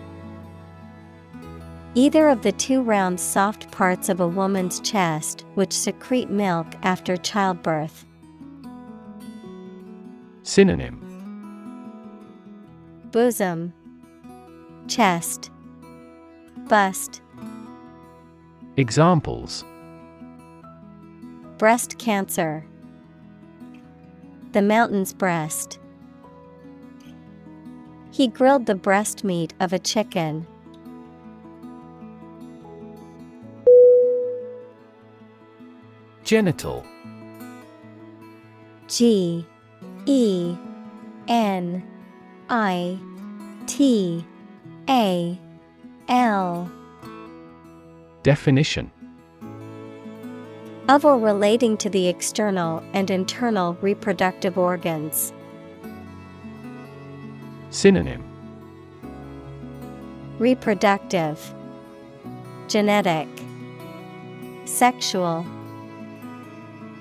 Either of the two round soft parts of a woman's chest which secrete milk after childbirth. Synonym. Bosom, Chest, Bust, Examples Breast cancer. The mountain's breast. He grilled the breast meat of a chicken. Genital G E N I T A L Definition. Of or relating to the external and internal reproductive organs. Synonym. Reproductive, Genetic, Sexual,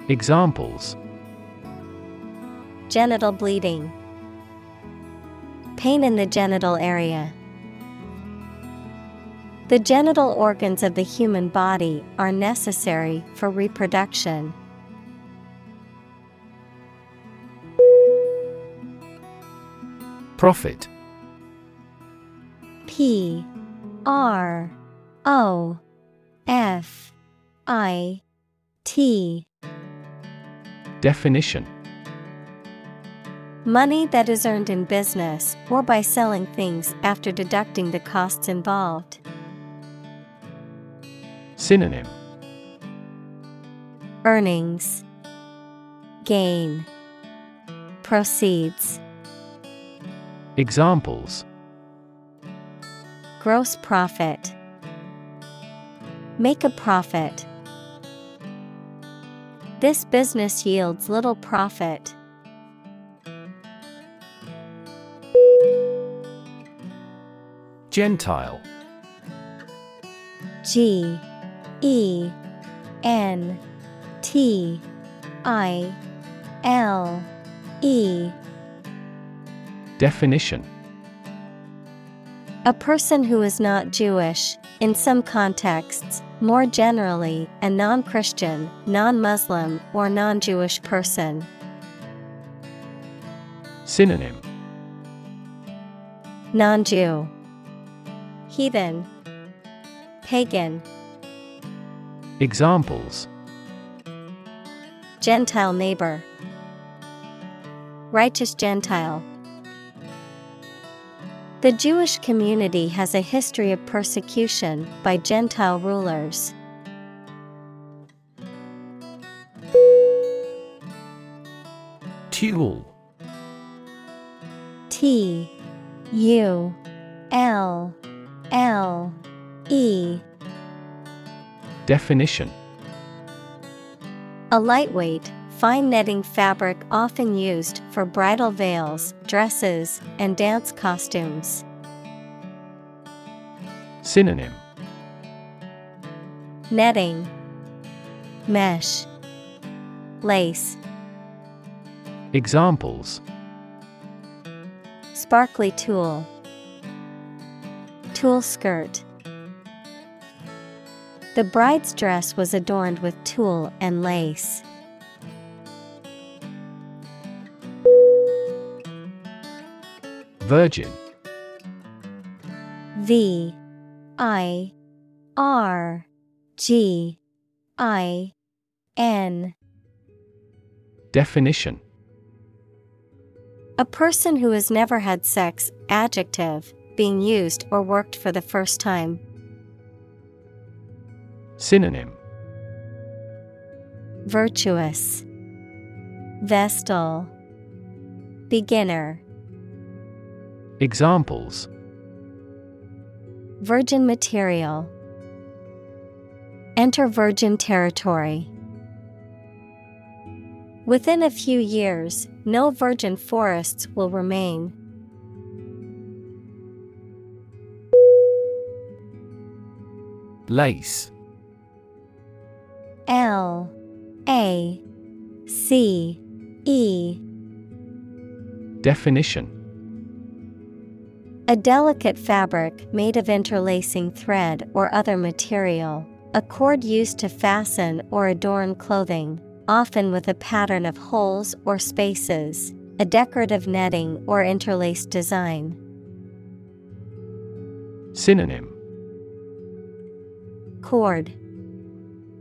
Examples. Genital bleeding, Pain in the genital area. The genital organs of the human body are necessary for reproduction. Profit P R O F I T Definition Money that is earned in business or by selling things after deducting the costs involved. Synonym. Earnings, Gain, Proceeds, Examples. Gross profit, Make a profit. This business yields little profit. Gentile. G E N T I L E. Definition. A person who is not Jewish, in some contexts, more generally, a non Christian, non Muslim, or non Jewish person. Synonym. Non Jew, Heathen, Pagan, Examples Gentile neighbor, Righteous Gentile. The Jewish community has a history of persecution by Gentile rulers. T U L L E Definition. A lightweight, fine netting fabric often used for bridal veils, dresses, and dance costumes. Synonym. Netting. Mesh. Lace. Examples. Sparkly tool. Tulle skirt The bride's dress was adorned with tulle and lace. Virgin V I R G I N Definition A person who has never had sex, adjective, being used or worked for the first time. Synonym Virtuous, Vestal, Beginner, Examples Virgin material. Enter virgin territory. Within a few years, no virgin forests will remain. Lace L A C E. Definition. A delicate fabric made of interlacing thread or other material, a cord used to fasten or adorn clothing, often with a pattern of holes or spaces, a decorative netting or interlaced design. Synonym. Cord,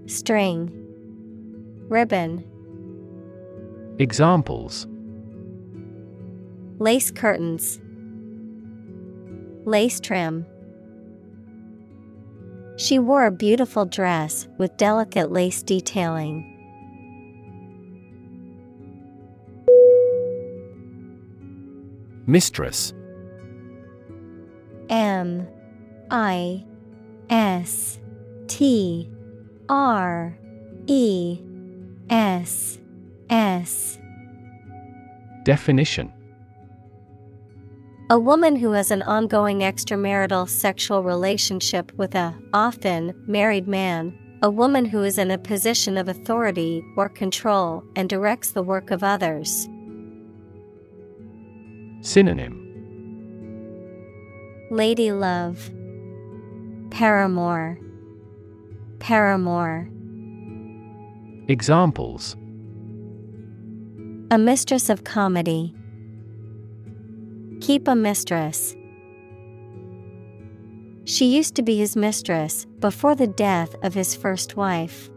String, Ribbon, Examples. Lace curtains, Lace trim. She wore a beautiful dress with delicate lace detailing. Mistress. M I S T R E S S. Definition. A woman who has an ongoing extramarital sexual relationship with a, often, married man. A woman who is in a position of authority or control and directs the work of others. Synonym. Lady love, Paramour, Paramour. Examples A mistress of comedy. Keep a mistress. She used to be his mistress before the death of his first wife.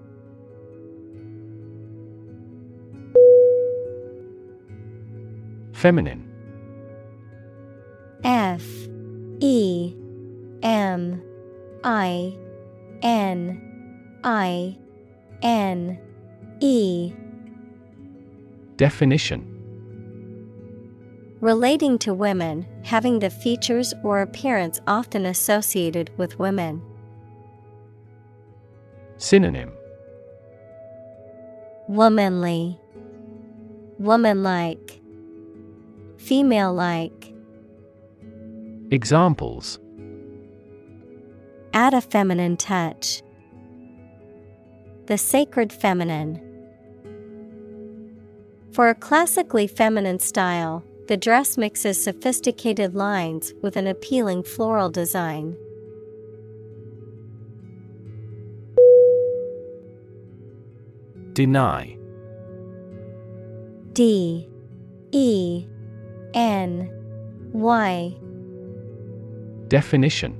Feminine F E M I N I N E Definition Relating to women, having the features or appearance often associated with women. Synonym Womanly, Womanlike, Female like. Examples Add a feminine touch. The sacred feminine. For a classically feminine style, the dress mixes sophisticated lines with an appealing floral design. Deny. D. E. N. Y. Definition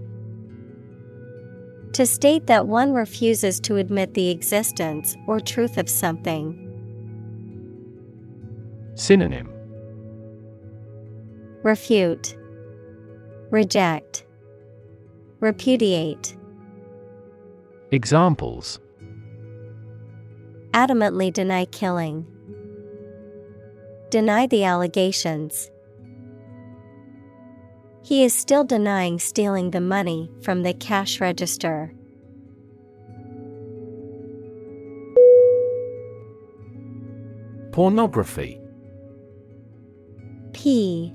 To state that one refuses to admit the existence or truth of something. Synonym Refute, Reject, Repudiate. Examples Adamantly deny killing. Deny the allegations. He is still denying stealing the money from the cash register. Pornography. P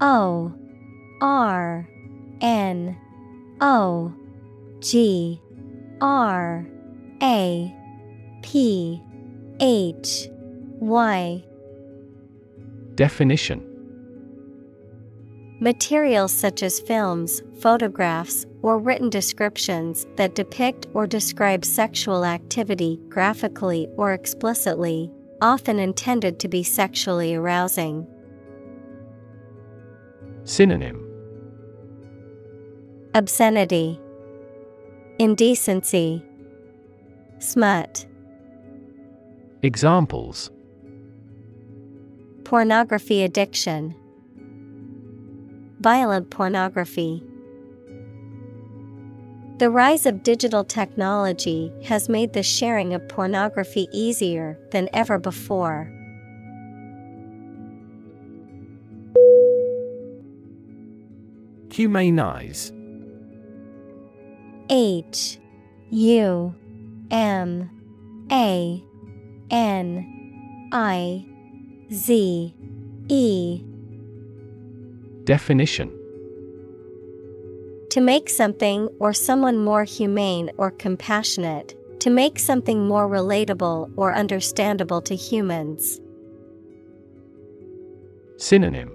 O R N O G R A P H Y. Definition Materials such as films, photographs, or written descriptions that depict or describe sexual activity graphically or explicitly, often intended to be sexually arousing. Synonym. Obscenity, Indecency, Smut. Examples. Pornography addiction, Violent pornography. The rise of digital technology has made the sharing of pornography easier than ever before. Humanize H U M A N I Z E Definition To make something or someone more humane or compassionate, to make something more relatable or understandable to humans. Synonym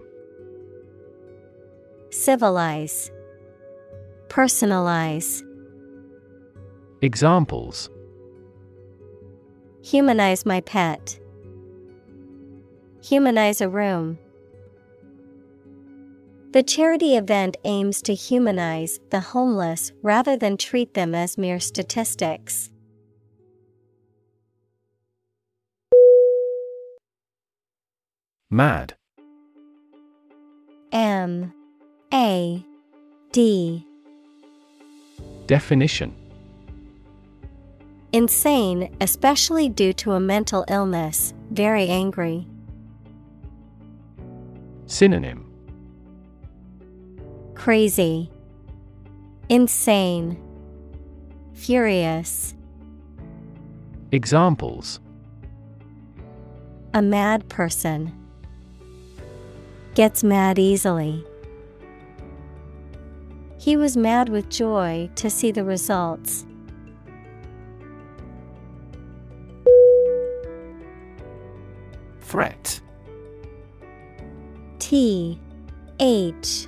Civilize, Personalize, Examples Humanize my pet. Humanize a room. The charity event aims to humanize the homeless rather than treat them as mere statistics. Mad. M. A. D. Definition. Insane, especially due to a mental illness, very angry. Synonym Crazy, Insane, Furious. Examples A mad person gets mad easily. He was mad with joy to see the results. Threat T H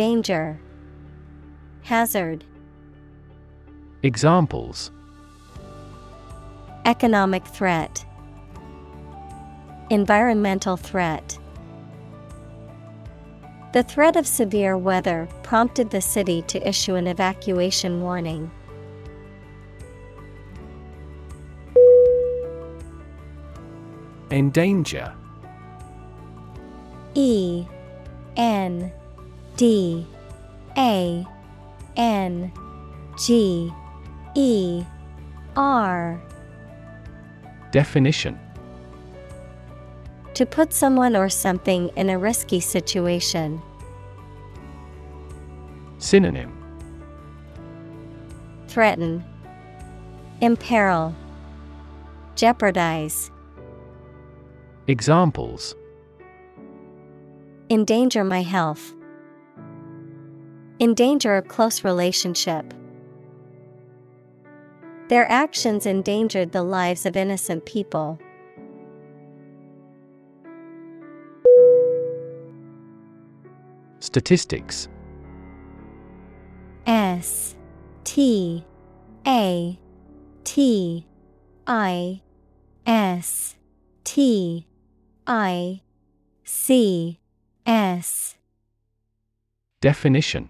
Danger, Hazard, Examples. Economic threat, Environmental threat. The threat of severe weather prompted the city to issue an evacuation warning. Endanger. E N D A N G E R. Definition. To put someone or something in a risky situation. Synonym. Threaten, Imperil, Jeopardize, Examples. Endanger my health. Endanger a close relationship. Their actions endangered the lives of innocent people. Statistics S T A T I S T I C S Definition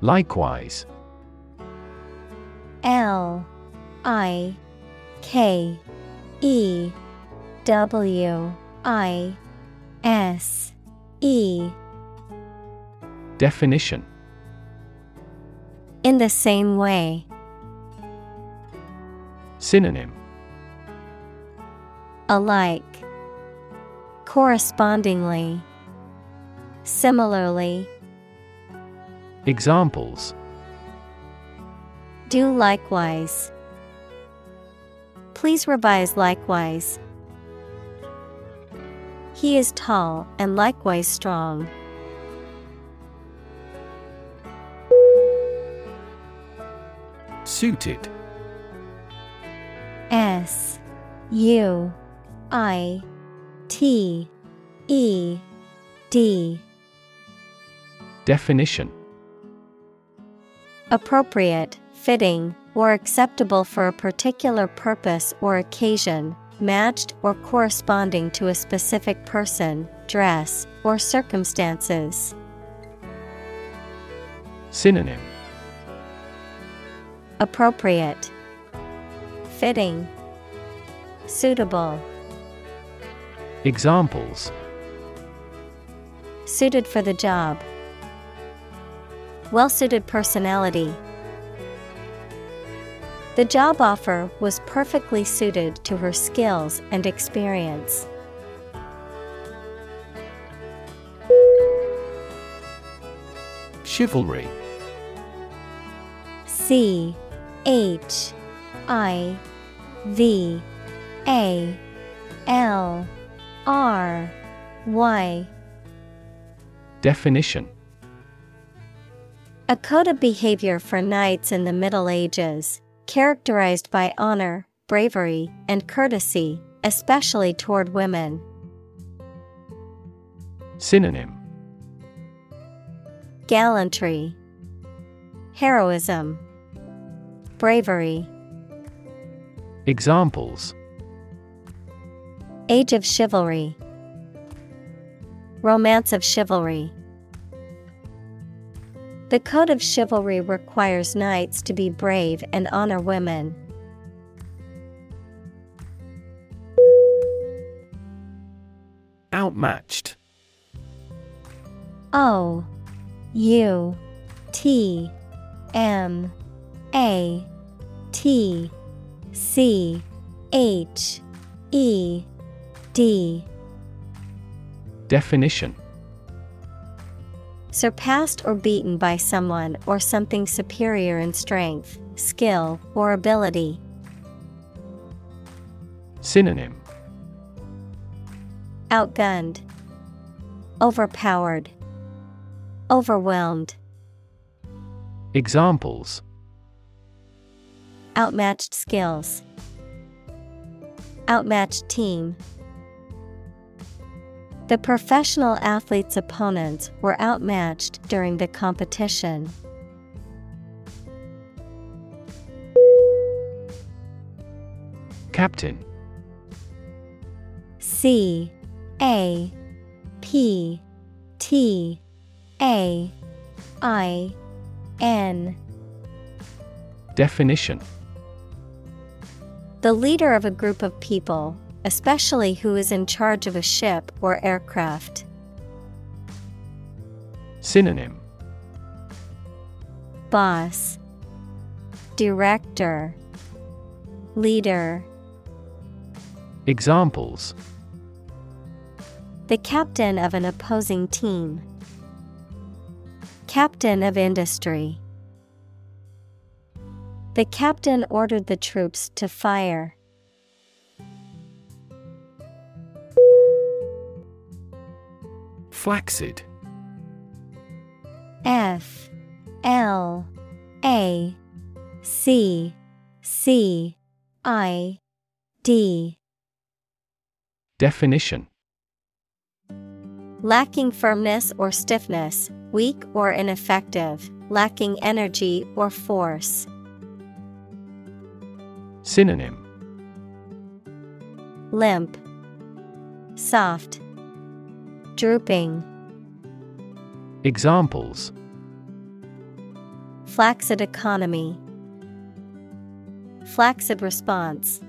Likewise L I K E W I S E Definition In the same way. Synonym Alike. Correspondingly. Similarly. Examples Do likewise. Please revise likewise. He is tall and likewise strong. Suited S U I T E D Definition Appropriate, fitting, or acceptable for a particular purpose or occasion, matched or corresponding to a specific person, dress, or circumstances. Synonym. Appropriate, Fitting, Suitable, Examples. Suited for the job. Well suited personality. The job offer was perfectly suited to her skills and experience. Chivalry C H I V A L R Y Definition A code of behavior for knights in the Middle Ages, characterized by honor, bravery, and courtesy, especially toward women. Synonym Gallantry, Heroism, Bravery. Examples Age of Chivalry, Romance of Chivalry. The code of chivalry requires knights to be brave and honor women. Outmatched. O U T M A T C H E D. Definition Surpassed or beaten by someone or something superior in strength, skill, or ability. Synonym. Outgunned, Overpowered, Overwhelmed, Examples. Outmatched skills, Outmatched team. The professional athlete's opponents were outmatched during the competition. Captain. C. A. P. T. A. I. N. Definition. The leader of a group of people, especially who is in charge of a ship or aircraft. Synonym Boss, Director, Leader. Examples The captain of an opposing team. Captain of industry. The captain ordered the troops to fire. Flaccid. F L A C C I D. Definition. Lacking firmness or stiffness, weak or ineffective, lacking energy or force. Synonym. Limp, soft, drooping. Examples Flaccid economy, flaccid response.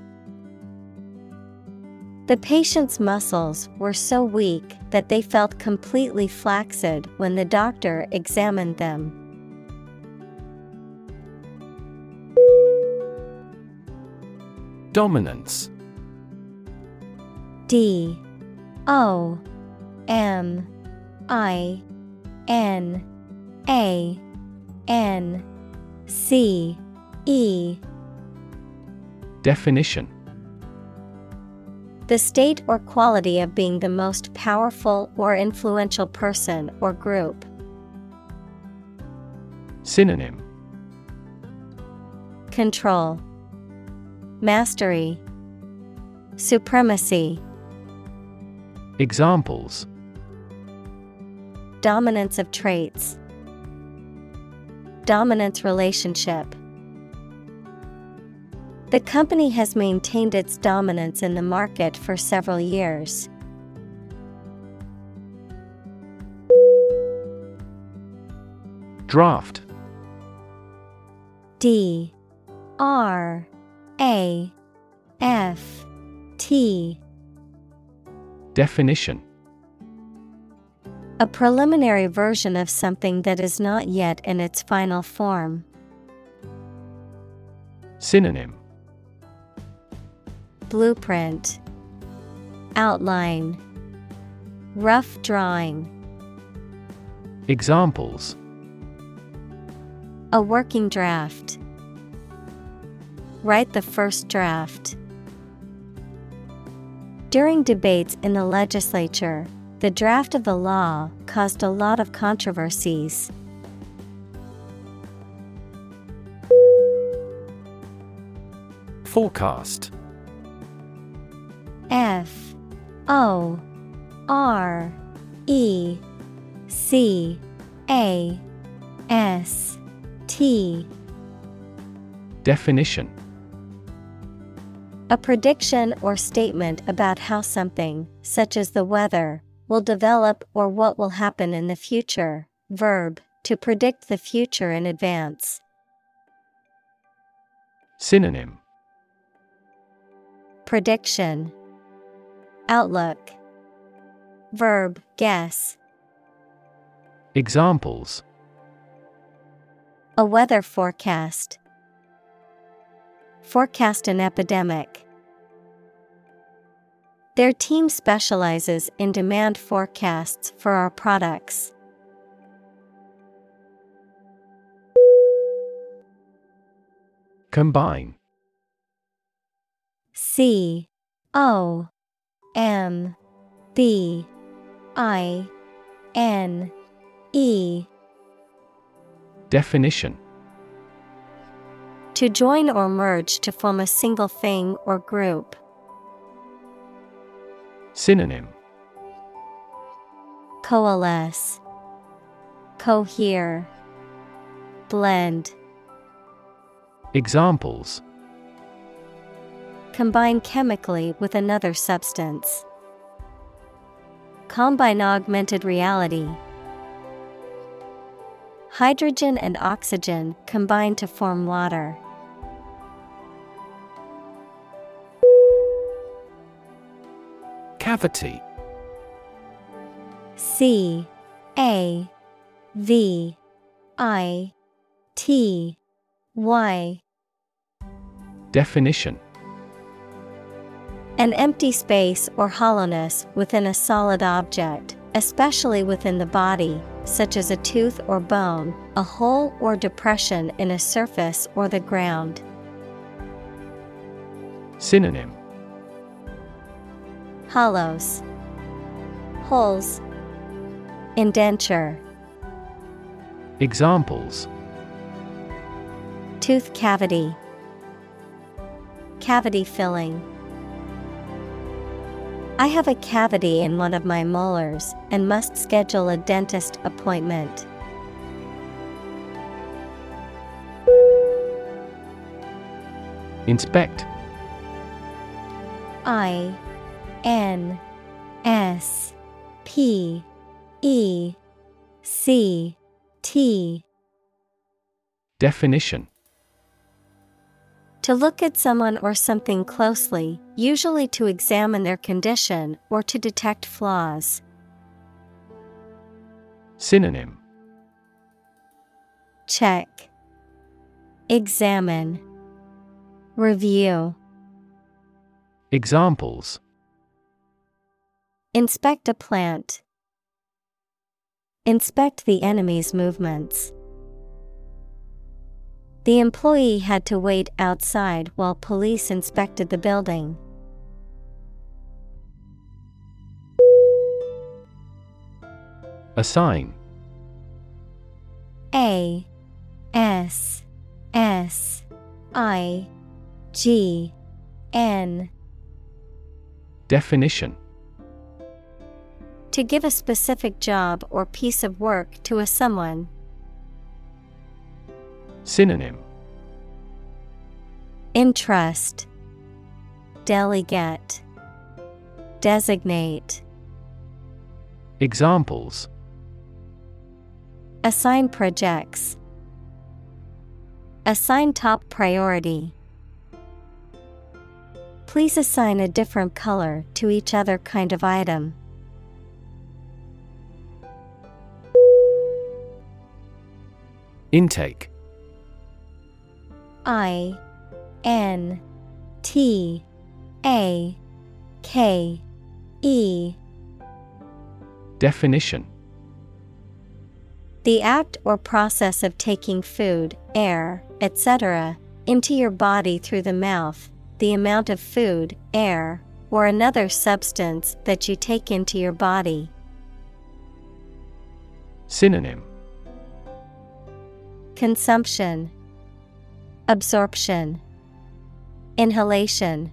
The patient's muscles were so weak that they felt completely flaccid when the doctor examined them. Dominance D O M I N A N C E. Definition. The state or quality of being the most powerful or influential person or group. Synonym. Control, Mastery, Supremacy. Examples Dominance of traits. Dominance relationship. The company has maintained its dominance in the market for several years. Draft D R A F T Definition A preliminary version of something that is not yet in its final form. Synonym Blueprint Outline Rough drawing Examples A working draft. Write the first draft. During debates in the legislature, the draft of the law caused a lot of controversies. Forecast. F O R E C A S T. Definition. A prediction or statement about how something, such as the weather, will develop or what will happen in the future. Verb, to predict the future in advance. Synonym Prediction Outlook Verb, guess. Examples A weather forecast. Forecast an epidemic. Their team specializes in demand forecasts for our products. Combine C O M B I N E Definition To join or merge to form a single thing or group. Synonym Coalesce, Cohere, Blend. Examples Combine chemically with another substance. Combine augmented reality. Hydrogen and oxygen combine to form water. Cavity. C A V I T Y. Definition. An empty space or hollowness within a solid object, especially within the body, such as a tooth or bone, a hole or depression in a surface or the ground. Synonym Hollows, holes, Indenture, Examples Tooth cavity, Cavity filling. I have a cavity in one of my molars and must schedule a dentist appointment. Inspect I N S P E C T. Definition. To look at someone or something closely, usually to examine their condition or to detect flaws. Synonym. Check, Examine, Review. Examples Inspect a plant. Inspect the enemy's movements. The employee had to wait outside while police inspected the building. Assign A S S I G N Definition To give a specific job or piece of work to a someone. Synonym Entrust Delegate Designate Examples Assign projects. Assign top priority. Please assign a different color to each other kind of item. Intake I N T A K E Definition The act or process of taking food, air, etc., into your body through the mouth, the amount of food, air, or another substance that you take into your body. Synonym Consumption, Absorption, Inhalation.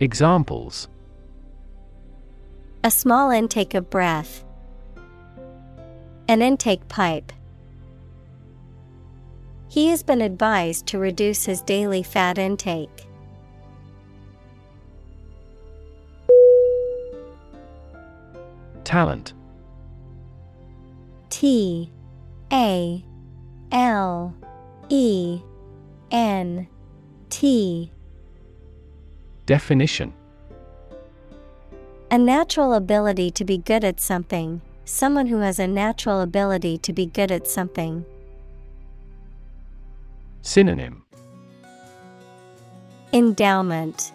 Examples A small intake of breath. An intake pipe. He has been advised to reduce his daily fat intake. Talent T A L E N T. Definition. A natural ability to be good at something, someone who has a natural ability to be good at something. Synonym. Endowment,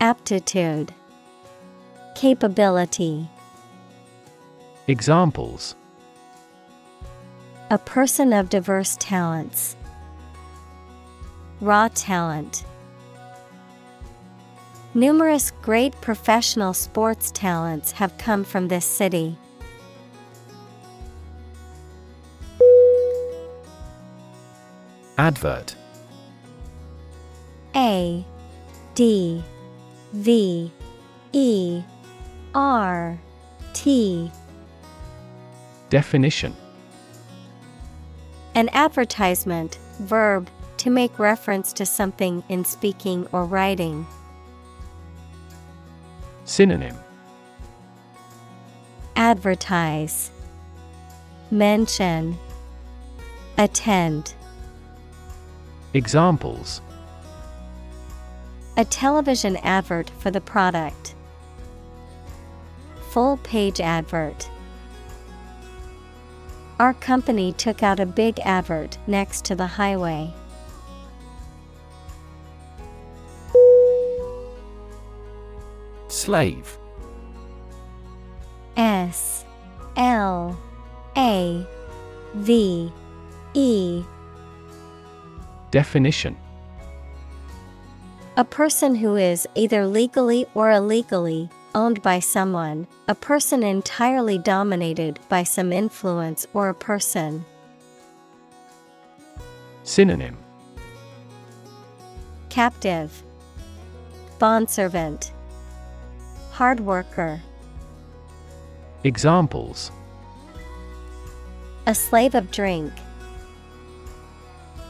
Aptitude, Capability. Examples A person of diverse talents. Raw talent. Numerous great professional sports talents have come from this city. Advert A D V E R T Definition An advertisement, verb, to make reference to something in speaking or writing. Synonym Advertise, Mention, Attend. Examples A television advert for the product. Full page advert. Our company took out a big advert next to the highway. Slave. S. L. A. V. E. Definition. A person who is either legally or illegally owned by someone, a person entirely dominated by some influence or a person. Synonym Captive, Bondservant, Hard worker. Examples A slave of drink,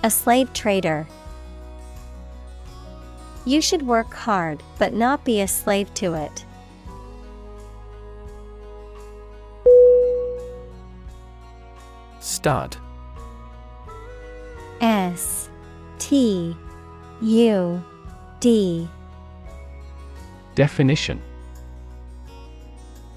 a slave trader. You should work hard but not be a slave to it. Stud S T U D Definition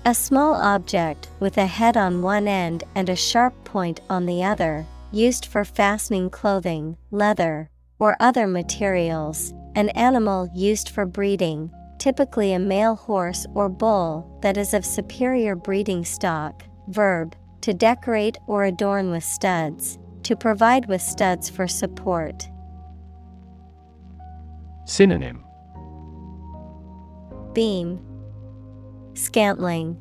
A small object with a head on one end and a sharp point on the other, used for fastening clothing, leather, or other materials. An animal used for breeding, typically a male horse or bull that is of superior breeding stock. Verb to decorate or adorn with studs, to provide with studs for support. Synonym Beam, Scantling,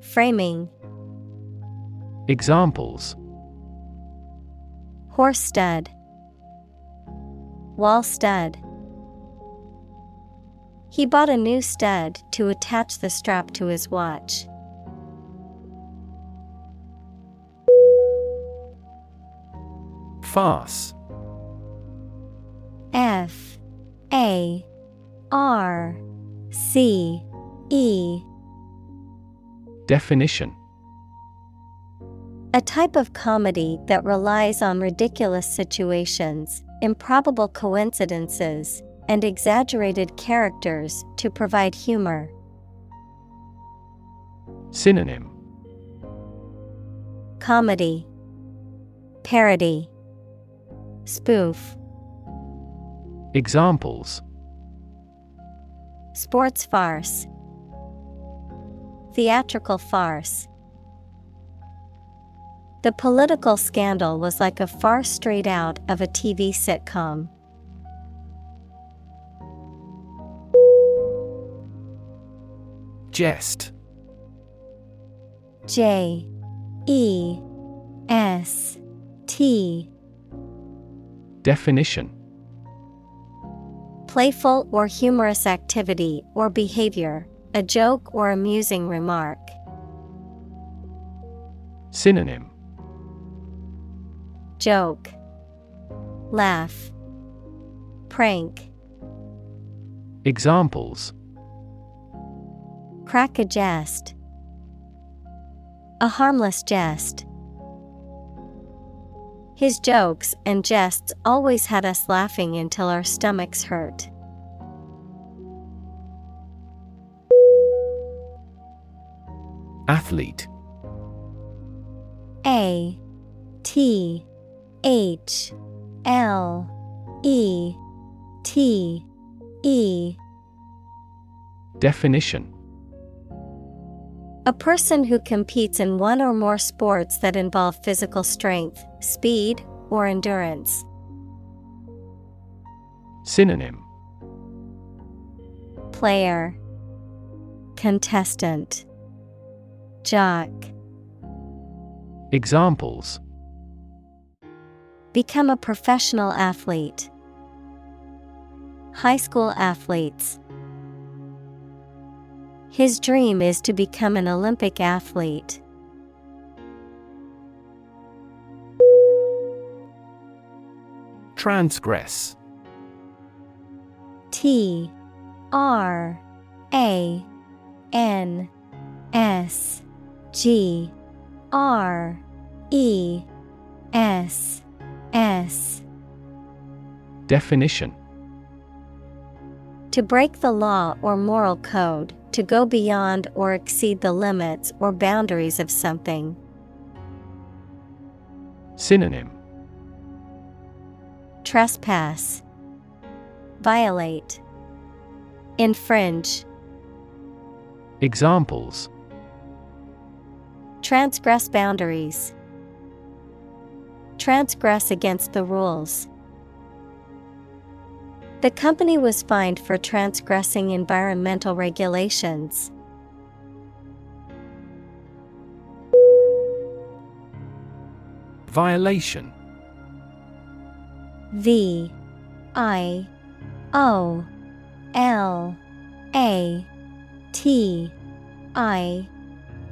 Framing, Examples Horse stud, Wall stud. He bought a new stud to attach the strap to his watch. Farce. F A R C E. Definition. A type of comedy that relies on ridiculous situations, improbable coincidences, and exaggerated characters to provide humor. Synonym. Comedy, Parody, Spoof, Examples Sports farce, Theatrical farce. The political scandal was like a farce straight out of a TV sitcom. Jest J E S T Definition. Playful or humorous activity or behavior, a joke or amusing remark. Synonym. Joke, Laugh, Prank, Examples. Crack a jest, A harmless jest. His jokes and jests always had us laughing until our stomachs hurt. Athlete. A T H L E T E. Definition A person who competes in one or more sports that involve physical strength, speed, or endurance. Synonym Player Contestant Jock Examples Become a professional athlete. High school athletes. His dream is to become an Olympic athlete. Transgress. T R A N S G R E S S. Definition. To break the law or moral code, to go beyond or exceed the limits or boundaries of something. Synonym. Trespass, Violate, Infringe, Examples. Transgress boundaries, Transgress against the rules. The company was fined for transgressing environmental regulations. Violation. V I O L A T I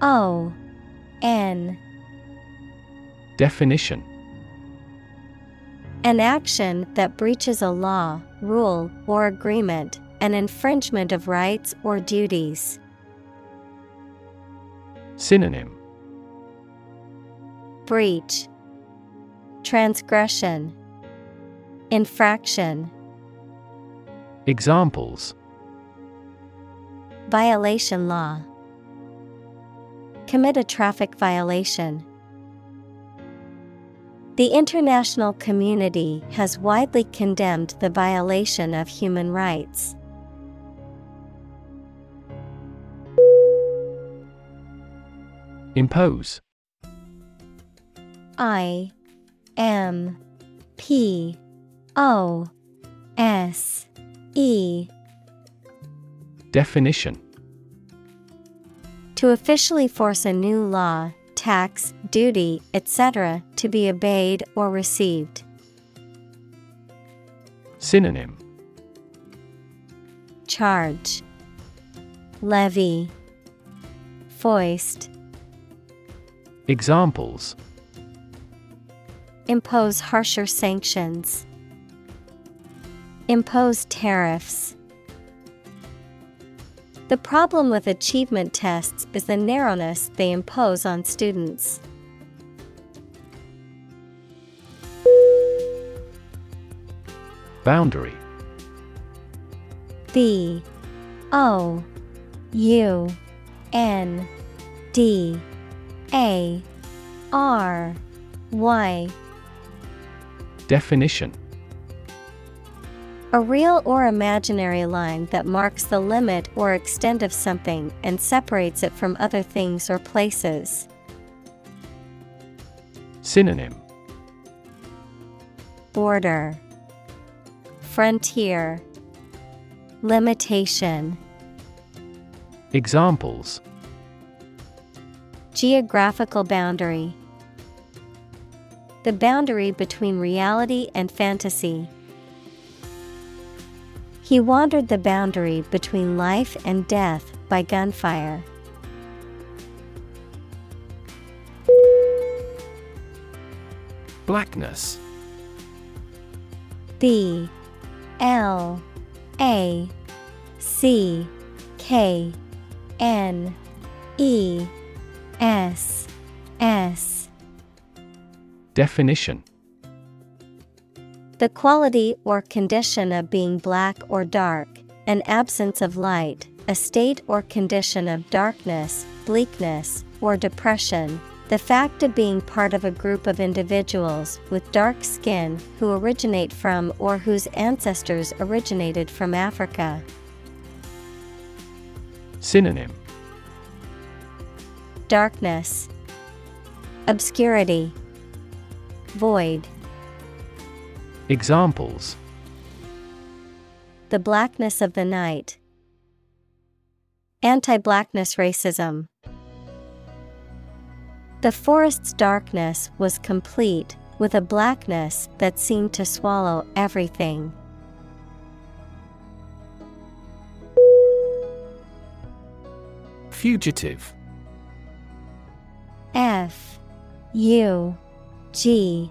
O N. Definition An action that breaches a law, rule, or agreement, an infringement of rights or duties. Synonym. Breach. Transgression. Infraction. Examples. Violation law. Commit a traffic violation. The international community has widely condemned the violation of human rights. Impose. I M P O S E. Definition. To officially force a new law, tax, duty, etc., to be obeyed or received. Synonym Charge Levy Foist Examples Impose harsher sanctions. Impose tariffs. The problem with achievement tests is the narrowness they impose on students. Boundary. B O U N D A R Y. Definition. A real or imaginary line that marks the limit or extent of something and separates it from other things or places. Synonym. Border Frontier. Limitation. Examples. Geographical boundary. The boundary between reality and fantasy. He wandered the boundary between life and death by gunfire. Blackness. B L A C K N E S S Definition The quality or condition of being black or dark, an absence of light, a state or condition of darkness, bleakness, or depression. The fact of being part of a group of individuals with dark skin who originate from or whose ancestors originated from Africa. Synonym Darkness, Obscurity, Void. Examples The blackness of the night. Anti blackness racism. The forest's darkness was complete, with a blackness that seemed to swallow everything. Fugitive. F U G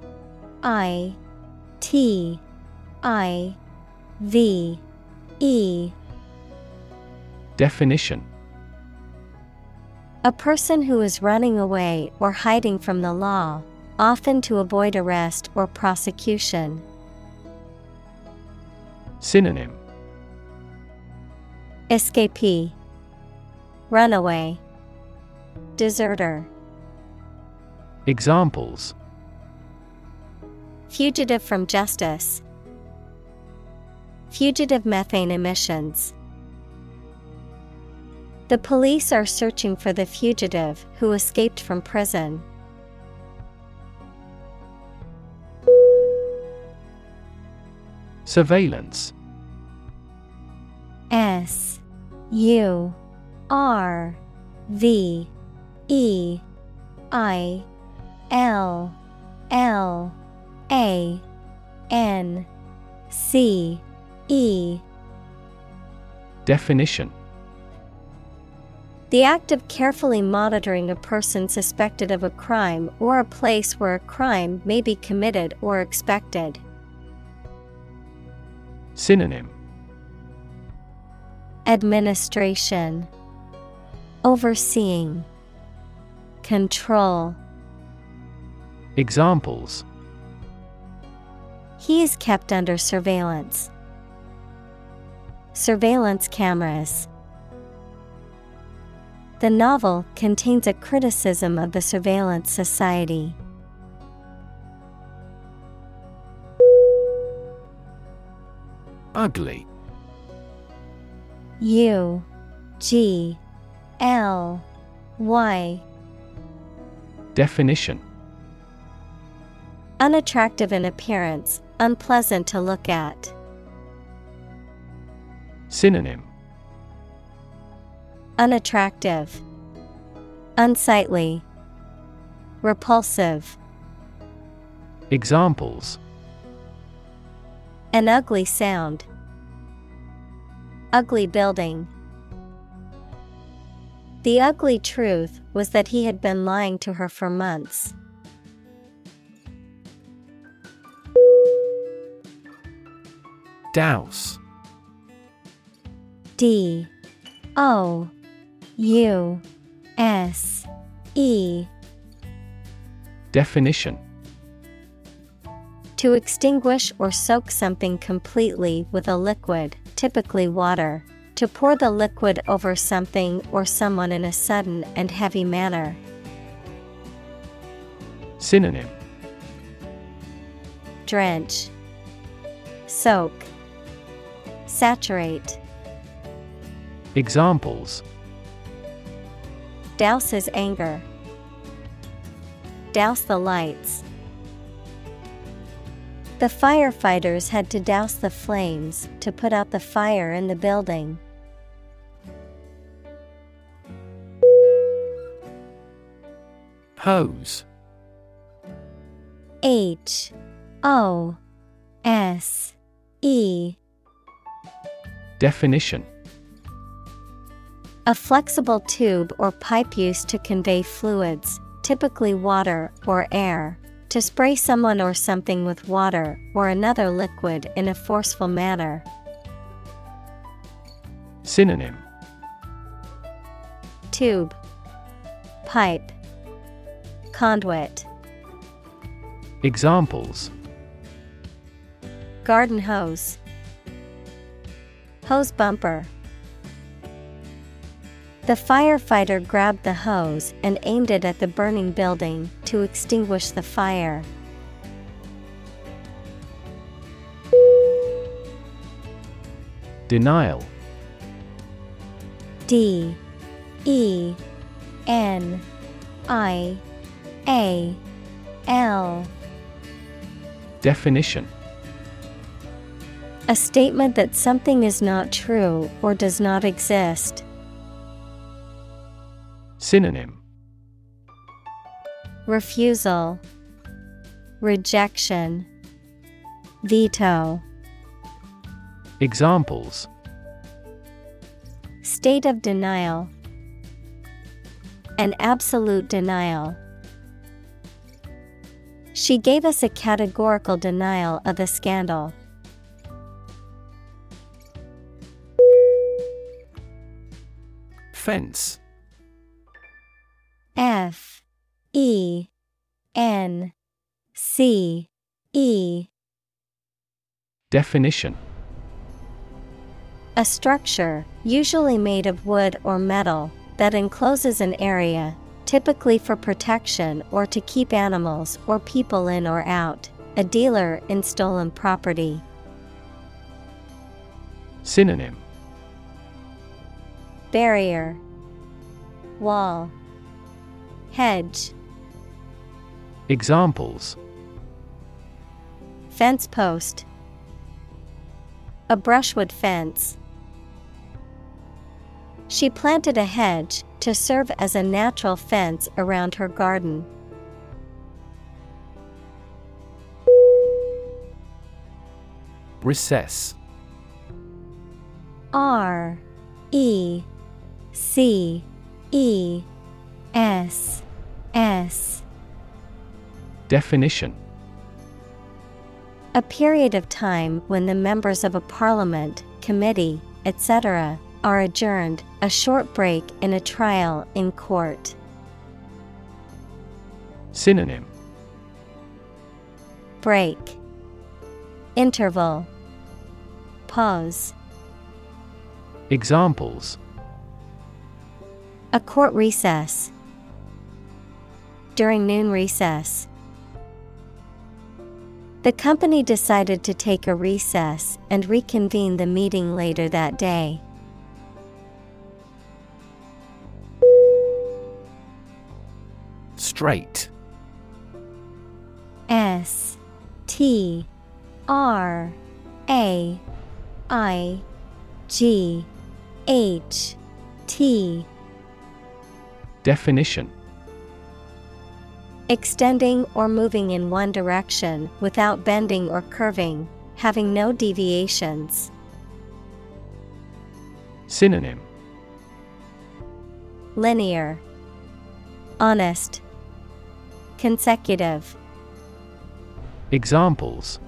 I T I V E. Definition A person who is running away or hiding from the law, often to avoid arrest or prosecution. Synonym. Escapee, Runaway, Deserter, Examples. Fugitive from justice, Fugitive methane emissions. The police are searching for the fugitive who escaped from prison. Surveillance. S U R V E I L L A N C E. Definition The act of carefully monitoring a person suspected of a crime or a place where a crime may be committed or expected. Synonym Administration Overseeing Control Examples He is kept under surveillance. Surveillance cameras. The novel contains a criticism of the surveillance society. Ugly U G L Y Definition Unattractive in appearance, unpleasant to look at. Synonym Unattractive, Unsightly, Repulsive. Examples An ugly sound. Ugly building. The ugly truth was that he had been lying to her for months. Douse D O U S E Definition To extinguish or soak something completely with a liquid, typically water. To pour the liquid over something or someone in a sudden and heavy manner. Synonym Drench, Soak, Saturate. Examples Douse his anger. Douse the lights. The firefighters had to douse the flames to put out the fire in the building. Hose H O S E Definition A flexible tube or pipe used to convey fluids, typically water or air, to spray someone or something with water or another liquid in a forceful manner. Synonym Tube, Pipe, Conduit. Examples Garden hose. Hose bumper. The firefighter grabbed the hose and aimed it at the burning building to extinguish the fire. Denial. D. E. N. I. A. L. Definition. A statement that something is not true or does not exist. Synonym Refusal, Rejection, Veto. Examples State of denial. An absolute denial. She gave us a categorical denial of the scandal. Fence F E N C E Definition A structure, usually made of wood or metal, that encloses an area, typically for protection or to keep animals or people in or out. A dealer in stolen property. Synonym Barrier, Wall, Hedge, Examples. Fence post, A brushwood fence. She planted a hedge to serve as a natural fence around her garden. Recess. R E C E S S. Definition. A period of time when the members of a parliament, committee, etc., are adjourned, a short break in a trial in court. Synonym. Break. Interval. Pause. Examples. A court recess during noon recess. The company decided to take a recess and reconvene the meeting later that day. Straight S T R A I G H T Definition Extending or moving in one direction without bending or curving, having no deviations. Synonym Linear, Honest, Consecutive. Examples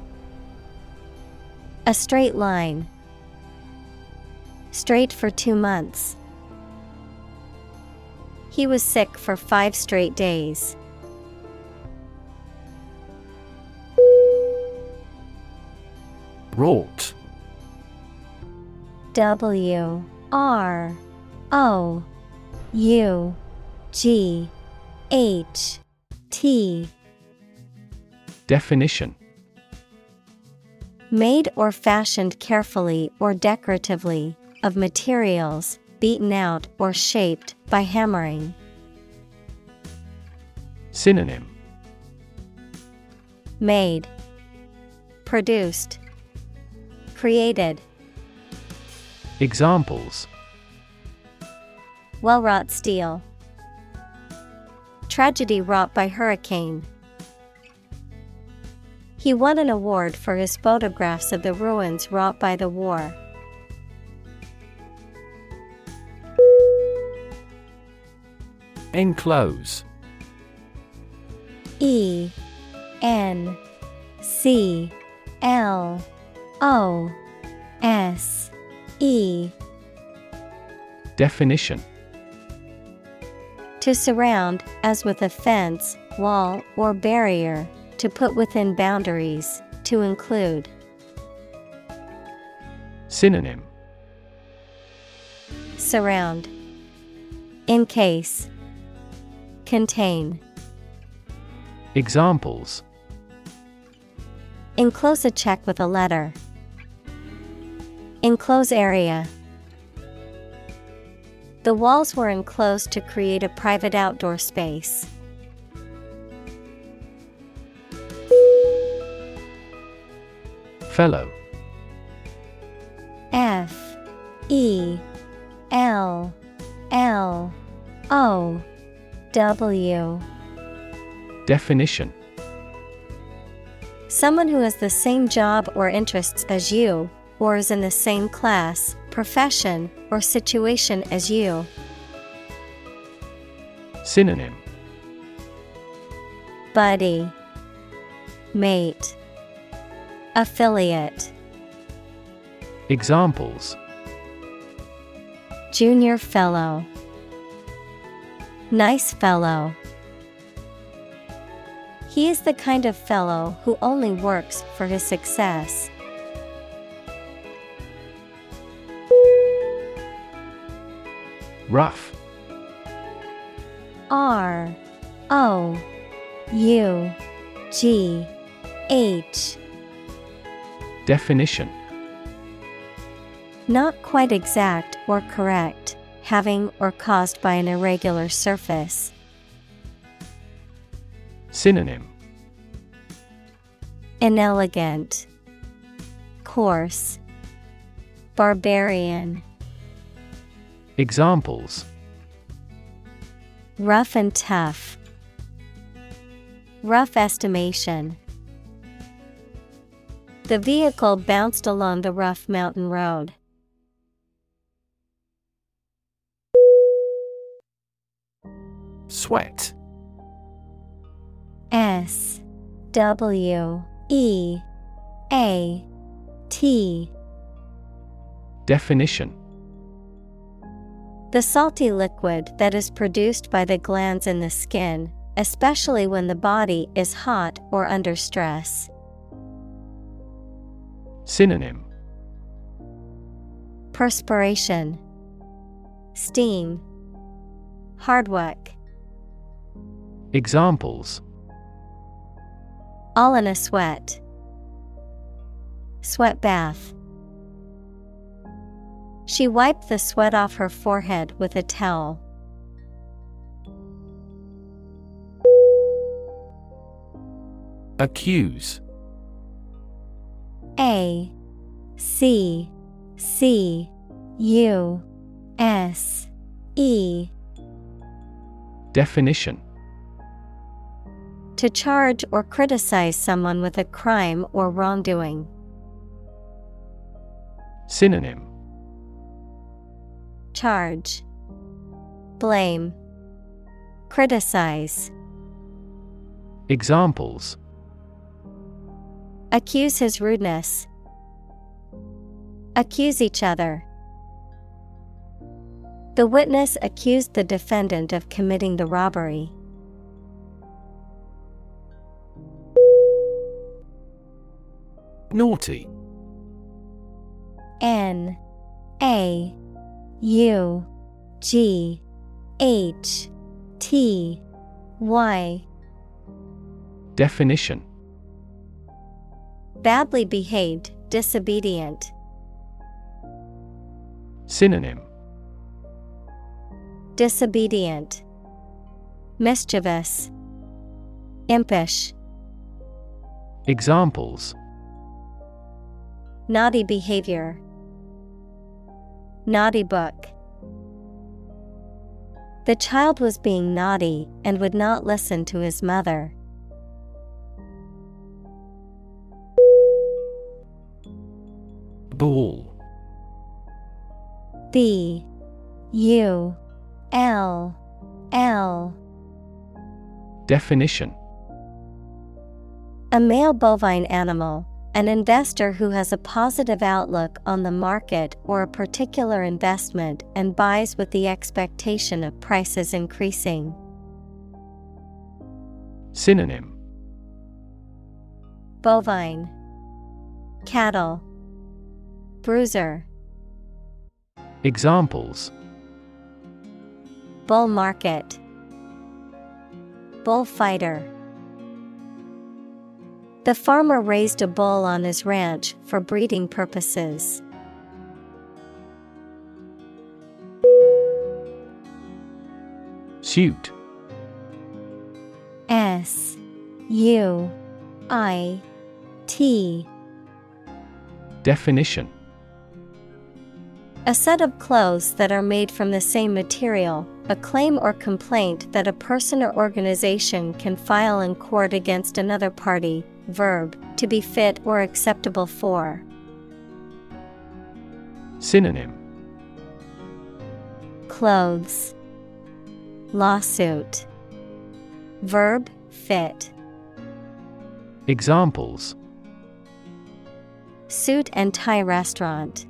A straight line. Straight for two months. He was sick for five straight days. Wrought W R O U G H T. Definition. Made or fashioned carefully or decoratively, of materials, beaten out or shaped by hammering. Synonym. Made, Produced, Created. Examples Well wrought steel. Tragedy wrought by hurricane. He won an award for his photographs of the ruins wrought by the war. Enclose E N C L O S E Definition To surround, as with a fence, wall, or barrier, to put within boundaries, to include. Synonym Surround. Encase. Contain. Examples Enclose a check with a letter. Enclose area. The walls were enclosed to create a private outdoor space. Fellow. F. E. L. L. O. W. Definition. Someone who has the same job or interests as you, or is in the same class, profession, or situation as you. Synonym Buddy, Mate, Affiliate, Examples Junior Fellow, Nice Fellow. He is the kind of fellow who only works for his success. Rough. R O U G H. Definition. Not quite exact or correct, having or caused by an irregular surface. Synonym. Inelegant, Coarse, Barbarian. Examples. Rough and tough. Rough estimation. The vehicle bounced along the rough mountain road. Sweat. S. W. E. A. T. Definition The salty liquid that is produced by the glands in the skin, especially when the body is hot or under stress. Synonym Perspiration, Steam, Hard work. Examples All in a sweat. Sweat bath. She wiped the sweat off her forehead with a towel. Accuse A C C U S E Definition To charge or criticize someone with a crime or wrongdoing. Synonym Charge, Blame, Criticize. Examples Accuse his rudeness. Accuse each other. The witness accused the defendant of committing the robbery. Naughty N A U G H T Y. Definition. Badly behaved, disobedient. Synonym. Disobedient, Mischievous, Impish, Examples. Naughty behavior, Naughty book. The child was being naughty and would not listen to his mother. Ball B. U. L. L. Definition. A male bovine animal, an investor who has a positive outlook on the market or a particular investment and buys with the expectation of prices increasing. Synonym. Bovine. Cattle. Bruiser. Examples. Bull market. Bullfighter The farmer raised a bull on his ranch for breeding purposes. Suit S U I T Definition A set of clothes that are made from the same material, a claim or complaint that a person or organization can file in court against another party. Verb, to be fit or acceptable for. Synonym Clothes, Lawsuit. Verb, fit. Examples Suit and tie restaurant.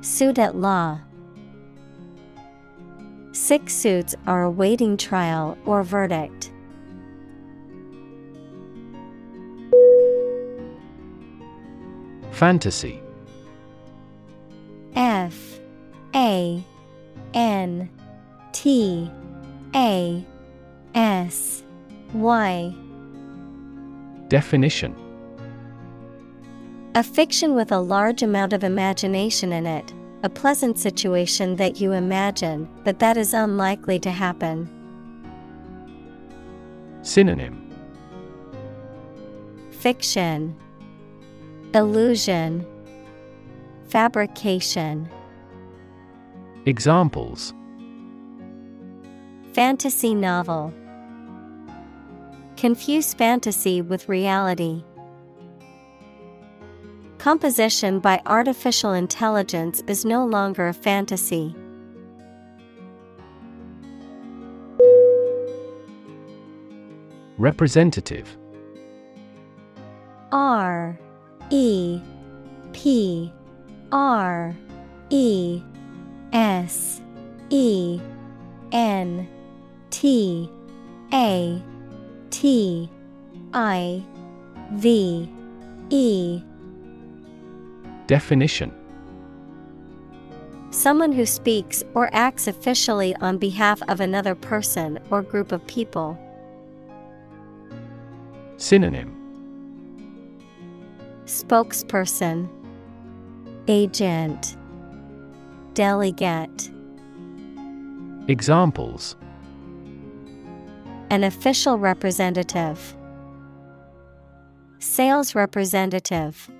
Suit at law. Six suits are awaiting trial or verdict. Fantasy. F A N T A S Y. Definition. A fiction with a large amount of imagination in it, a pleasant situation that you imagine, but that is unlikely to happen. Synonym. Fiction Illusion Fabrication Examples Fantasy novel. Confuse fantasy with reality. Composition by artificial intelligence is no longer a fantasy. Representative R E P R E S E N T A T I V E. Definition. Someone who speaks or acts officially on behalf of another person or group of people. Synonym Spokesperson Agent Delegate. Examples. An official representative. Sales representative.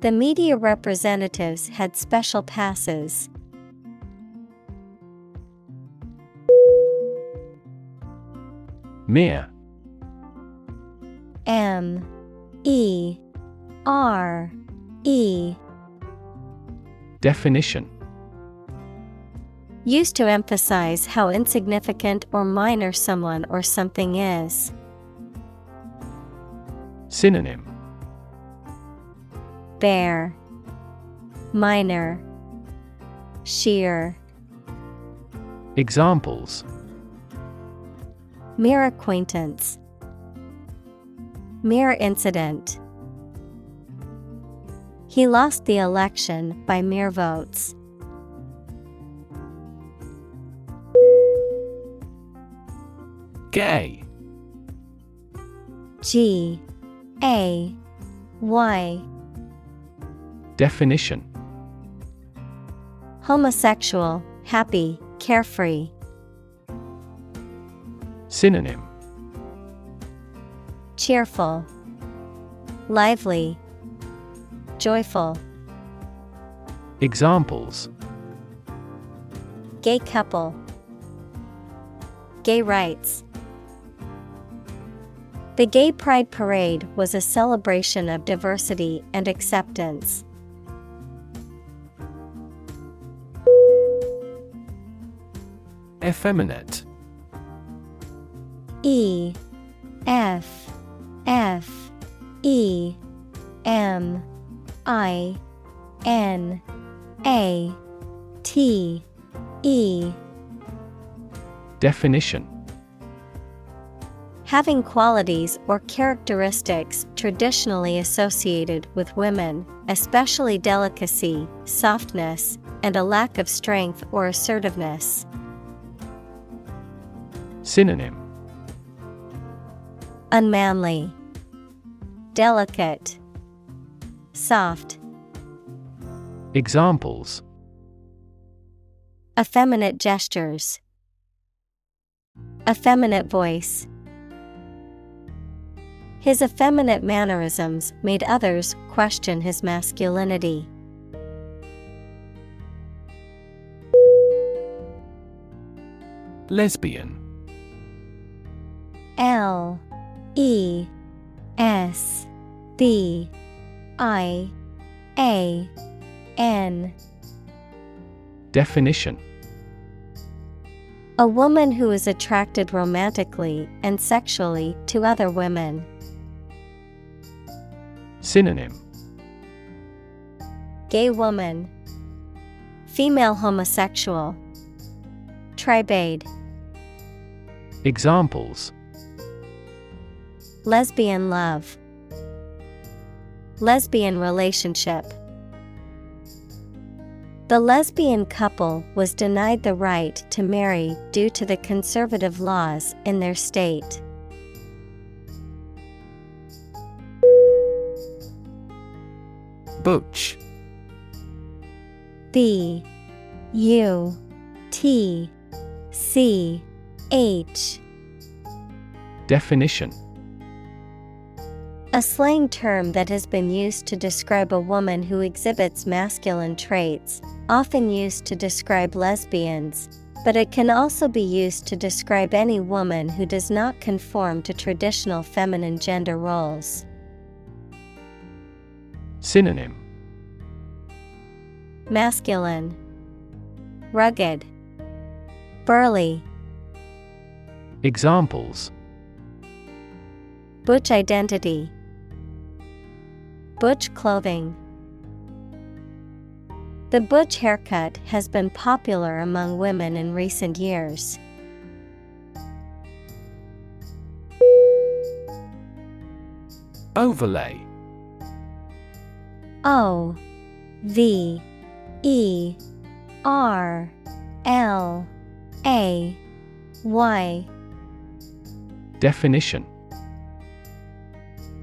The media representatives had special passes. Mere M E R E Definition Used to emphasize how insignificant or minor someone or something is. Synonym Bare, minor, sheer. Examples Mere acquaintance. Mere incident. He lost the election by mere votes. Gay G A Y Definition Homosexual, happy, carefree. Synonym Cheerful, lively, joyful. Examples Gay couple. Gay rights. The Gay Pride Parade was a celebration of diversity and acceptance. Effeminate E F F E M I N A T E. Definition. Having qualities or characteristics traditionally associated with women, especially delicacy, softness, and a lack of strength or assertiveness. Synonym. Unmanly, delicate, soft, Examples. Effeminate gestures, effeminate voice. His effeminate mannerisms made others question his masculinity. Lesbian. L E S B I A N. Definition. A woman who is attracted romantically and sexually to other women. Synonym. Gay woman, Female homosexual, Tribade, Examples Lesbian love, Lesbian relationship. The lesbian couple was denied the right to marry due to the conservative laws in their state. Butch B U T C H Definition A slang term that has been used to describe a woman who exhibits masculine traits, often used to describe lesbians, but it can also be used to describe any woman who does not conform to traditional feminine gender roles. Synonym Masculine, Rugged, Burly. Examples Butch identity. Butch clothing. The butch haircut has been popular among women in recent years. Overlay O V E R L A Y Definition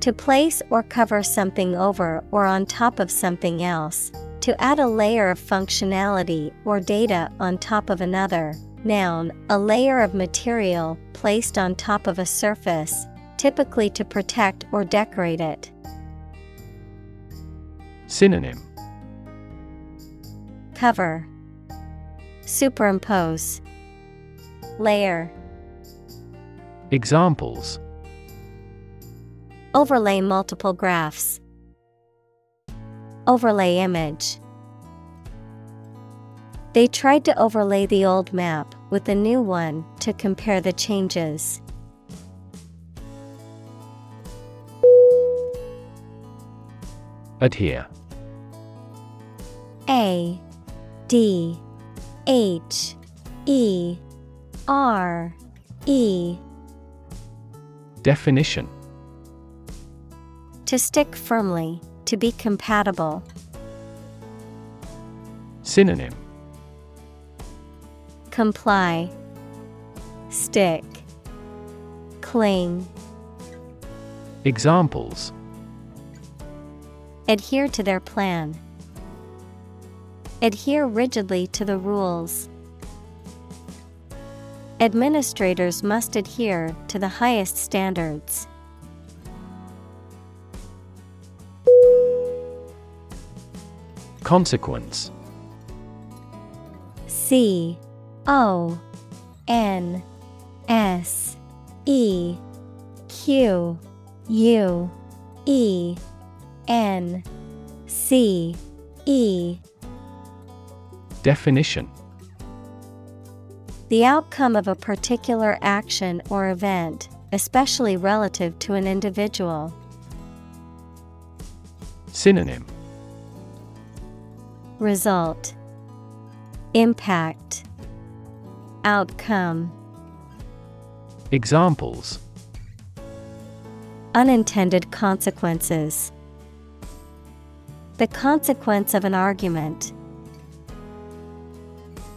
To place or cover something over or on top of something else, to add a layer of functionality or data on top of another. Noun, a layer of material placed on top of a surface, typically to protect or decorate it. Synonym Cover, Superimpose, Layer. Examples Overlay multiple graphs. Overlay image. They tried to overlay the old map with the new one to compare the changes. Adhere A D H E R E Definition To stick firmly, to be compatible. Synonym Comply, Stick, Cling. Examples Adhere to their plan. Adhere rigidly to the rules. Administrators must adhere to the highest standards. Consequence. C O N S E Q U E N C E. Definition. The outcome of a particular action or event, especially relative to an individual. Synonym Result Impact Outcome Examples Unintended consequences. The consequence of an argument.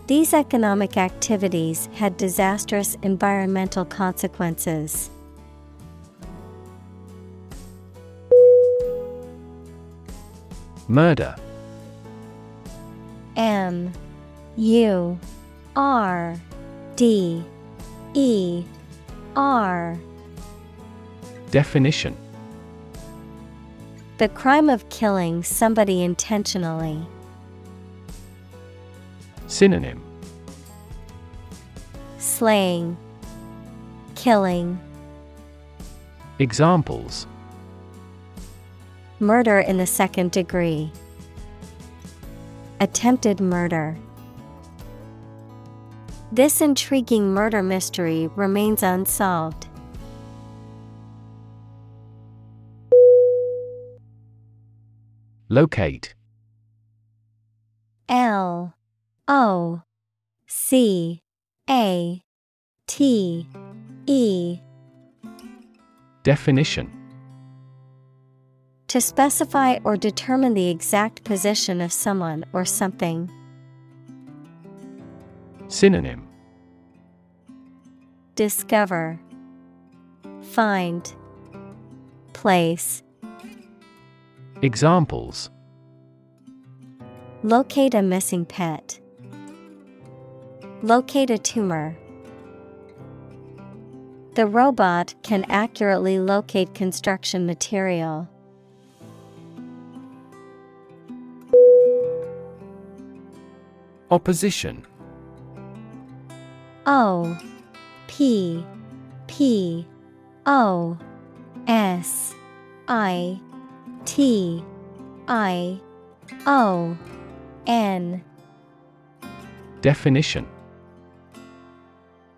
These economic activities had disastrous environmental consequences. Murder M U R D E R. Definition. The crime of killing somebody intentionally. Synonym. Slaying, Killing, Examples. Murder in the second degree. Attempted murder. This intriguing murder mystery remains unsolved. Locate L O C A T E Definition To specify or determine the exact position of someone or something. Synonym Discover, Find, Place. Examples Locate a missing pet. Locate a tumor. The robot can accurately locate construction material. Opposition. O P P O S I T I O N. Definition.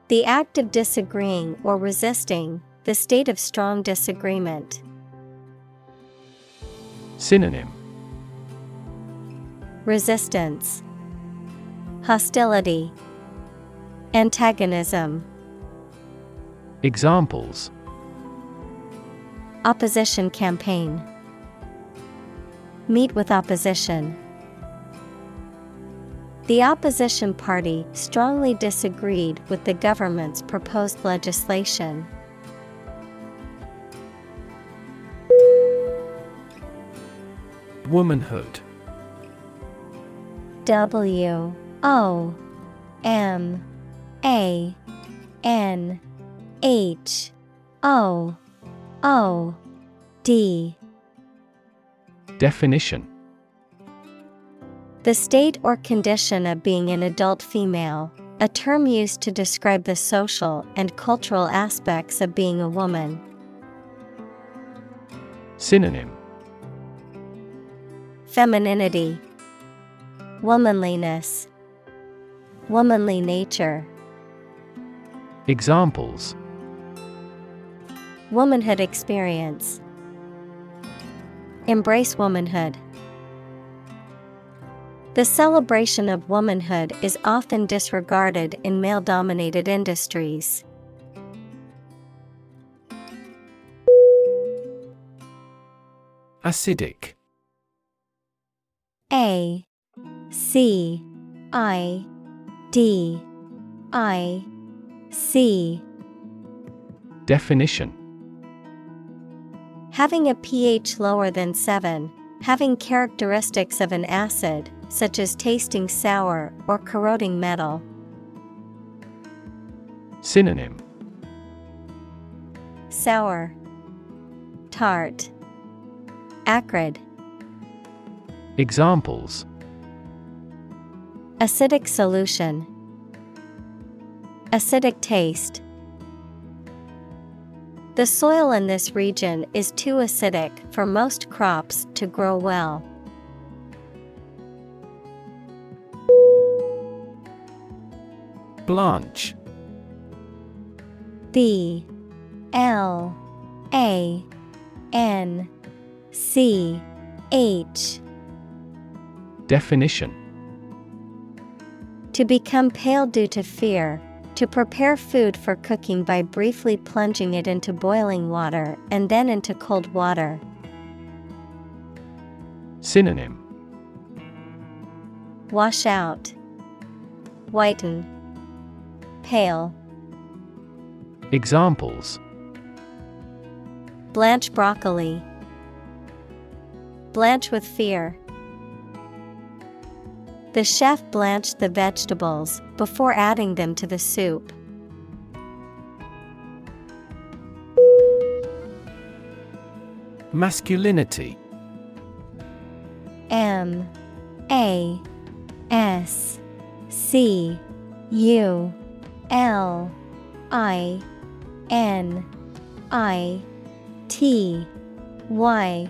The act of disagreeing or resisting, the state of strong disagreement. Synonym. Resistance Hostility Antagonism Examples Opposition campaign Meet with opposition. The opposition party strongly disagreed with the government's proposed legislation. Womanhood W O M A N H O O D. Definition. The state or condition of being an adult female, a term used to describe the social and cultural aspects of being a woman. Synonym. Femininity, Womanliness, Womanly nature, Examples Womanhood experience. Embrace womanhood. The celebration of womanhood is often disregarded in male dominated industries. Acidic A C I D I C Definition Having a pH lower than 7, having characteristics of an acid, such as tasting sour or corroding metal. Synonym Sour, tart, acrid. Examples Acidic solution, acidic taste. The soil in this region is too acidic for most crops to grow well. Blanch B L A N C H Definition To become pale due to fear, to prepare food for cooking by briefly plunging it into boiling water and then into cold water. Synonym Wash out, whiten, pale. Examples Blanch broccoli. Blanch with fear. The chef blanched the vegetables before adding them to the soup. Masculinity. M A S C U L I N I T Y.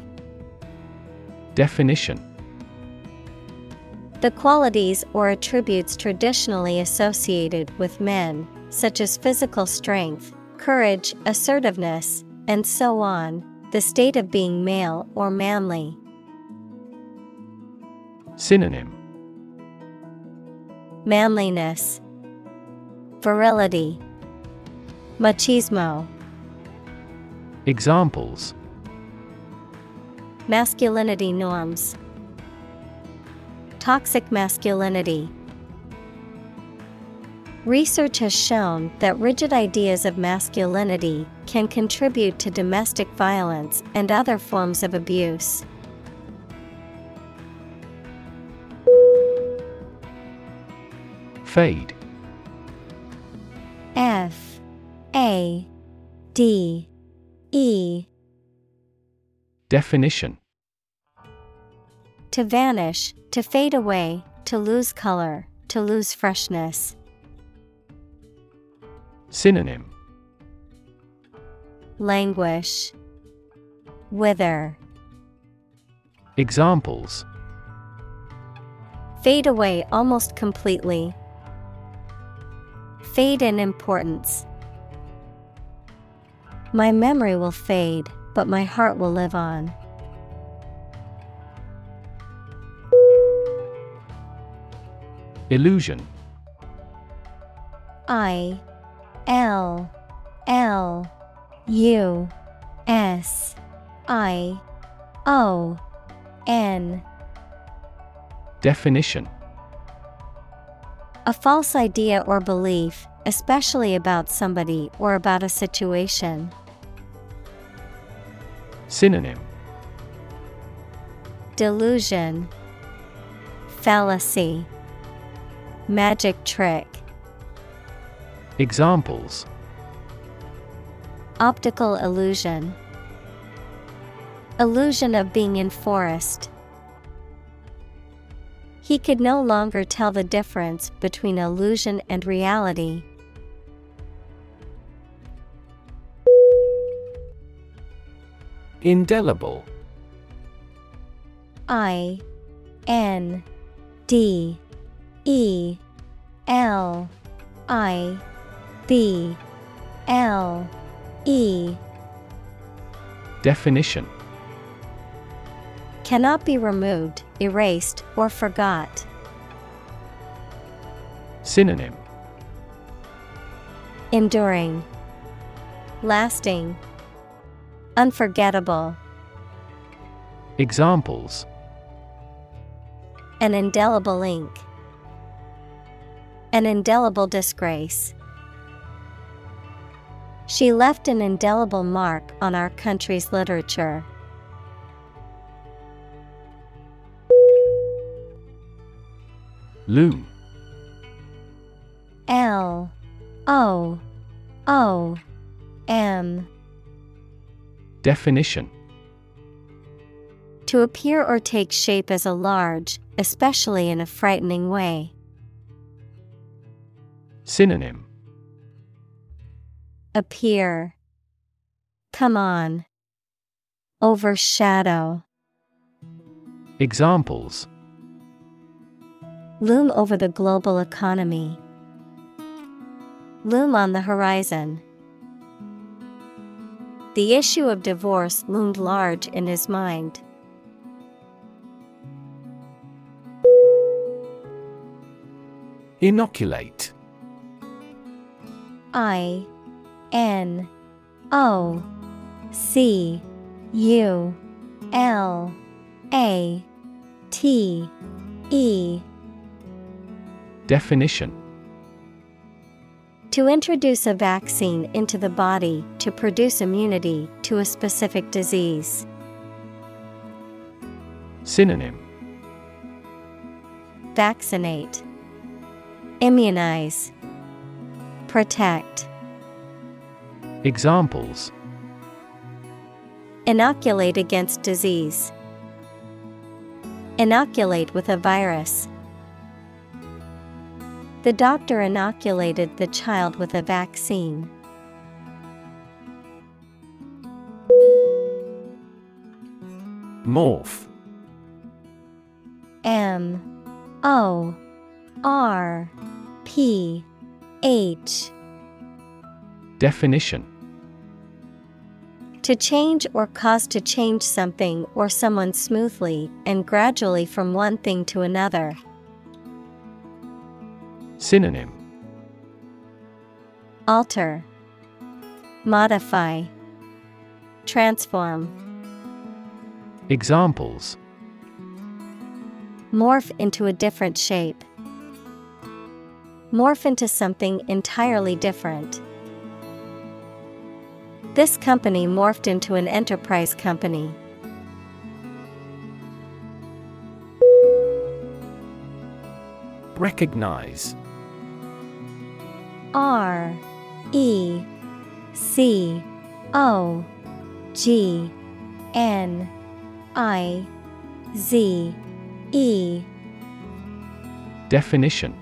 Definition The qualities or attributes traditionally associated with men, such as physical strength, courage, assertiveness, and so on, the state of being male or manly. Synonym. Manliness, Virility, Machismo, Examples. Masculinity norms, Toxic masculinity. Research has shown that rigid ideas of masculinity can contribute to domestic violence and other forms of abuse. Fade. F. A. D. E. Definition. To vanish, to fade away, to lose color, to lose freshness. Synonym Languish. Wither. Examples Fade away almost completely. Fade in importance. My memory will fade, but my heart will live on. Illusion. I L L U S I O N. Definition. A false idea or belief, especially about somebody or about a situation. Synonym. Delusion, Fallacy, Magic trick, Examples. Optical illusion, Illusion of being in forest. He could no longer tell the difference between illusion and reality. Indelible. I N D E L I B L E Definition Cannot be removed, erased, or forgot. Synonym Enduring, Lasting, Unforgettable. Examples An indelible ink. An indelible disgrace. She left an indelible mark on our country's literature. Loom L O O M Definition To appear or take shape as a large, especially in a frightening way. Synonym Appear. Come on. Overshadow. Examples Loom over the global economy. Loom on the horizon. The issue of divorce loomed large in his mind. Inoculate I N O C U L A T E. Definition. To introduce a vaccine into the body to produce immunity to a specific disease. Synonym. Vaccinate, Immunize, Protect. Examples Inoculate against disease. Inoculate with a virus. The doctor inoculated the child with a vaccine. Morph M O R P H Definition To change or cause to change something or someone smoothly and gradually from one thing to another. Synonym Alter, Modify, Transform. Examples Morph into a different shape. Morph into something entirely different. This company morphed into an enterprise company. Recognize R E C O G N I Z E Definition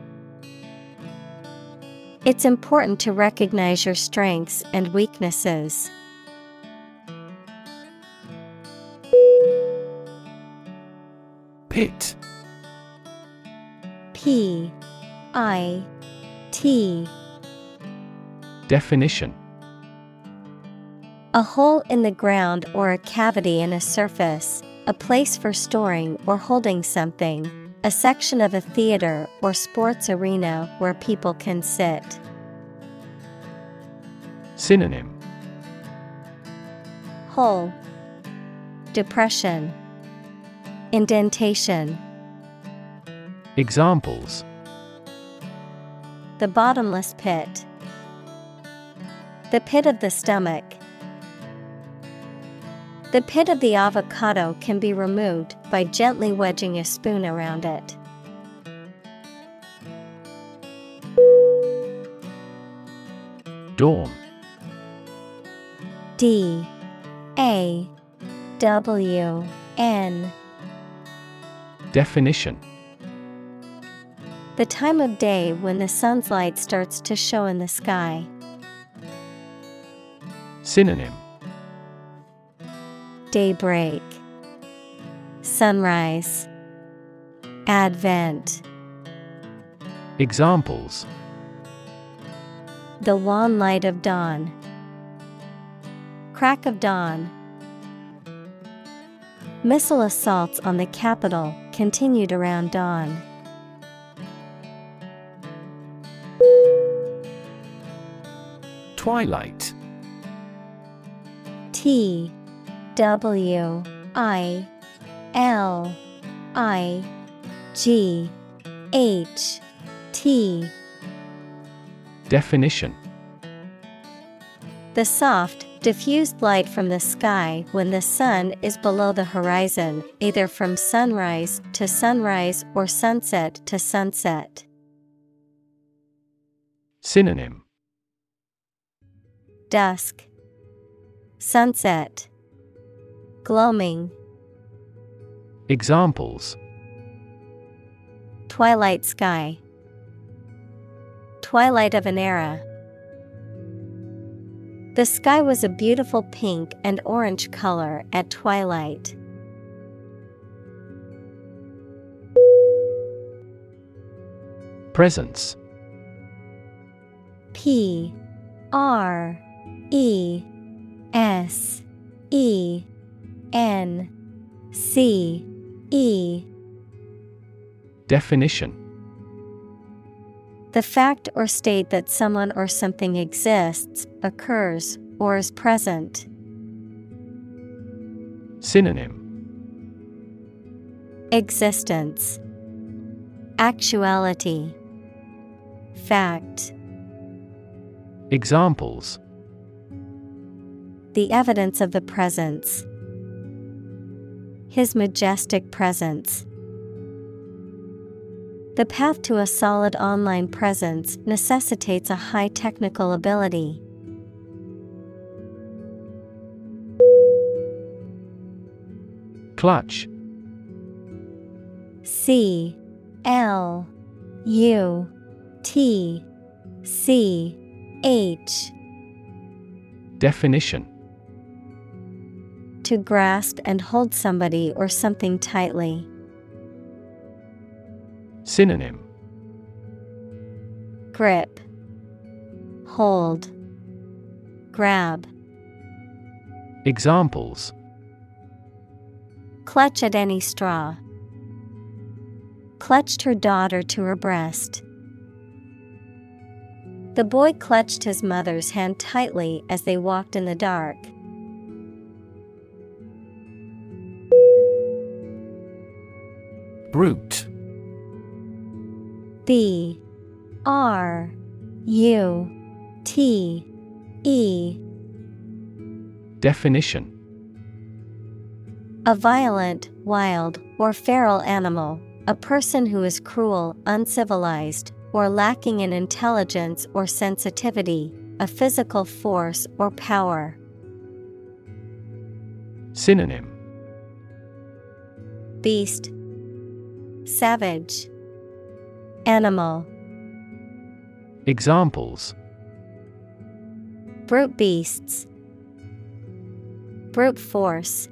It's important to recognize your strengths and weaknesses. Pit. P. I. T. Definition. A hole in the ground or a cavity in a surface, a place for storing or holding something, a section of a theater or sports arena where people can sit. Synonym Hole Depression Indentation Examples The bottomless pit. The pit of the stomach. The pit of the avocado can be removed by gently wedging a spoon around it. Dawn D. A. W. N. Definition. The time of day when the sun's light starts to show in the sky. Synonym Daybreak, Sunrise, Advent. Examples The wan light of dawn. Crack of dawn. Missile assaults on the capital continued around dawn. Twilight T W I L I G H T. Definition. The soft, diffused light from the sky when the sun is below the horizon, either from sunrise to sunrise or sunset to sunset. Synonym. Dusk, Sunset, Gloaming, Examples. Twilight sky, Twilight of an era. The sky was a beautiful pink and orange color at twilight. Presence. P. R. E. S. E N C E Definition The fact or state that someone or something exists, occurs, or is present. Synonym Existence, Actuality, Fact. Examples The evidence of the presence. His majestic presence. The path to a solid online presence necessitates a high technical ability. Clutch C L U T C H Definition To grasp and hold somebody or something tightly. Synonym Grip, Hold, Grab. Examples Clutch at any straw. Clutched her daughter to her breast. The boy clutched his mother's hand tightly as they walked in the dark. Brute. B R U T E Definition A violent, wild, or feral animal, a person who is cruel, uncivilized, or lacking in intelligence or sensitivity, a physical force or power. Synonym Beast Savage. Animal. Examples. Brute beasts. Brute force.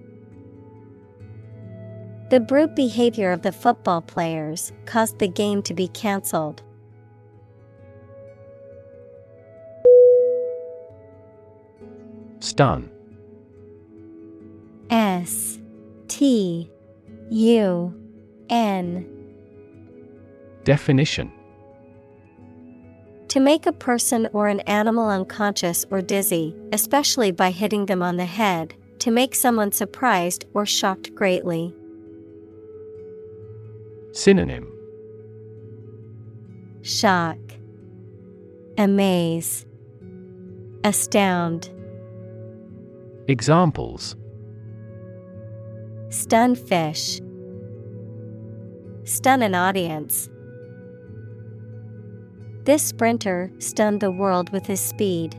The brute behavior of the football players caused the game to be cancelled. Stun. S T U N Definition To make a person or an animal unconscious or dizzy, especially by hitting them on the head, to make someone surprised or shocked greatly. Synonym Shock, Amaze, Astound. Examples Stun fish. Stun an audience. This sprinter stunned the world with his speed.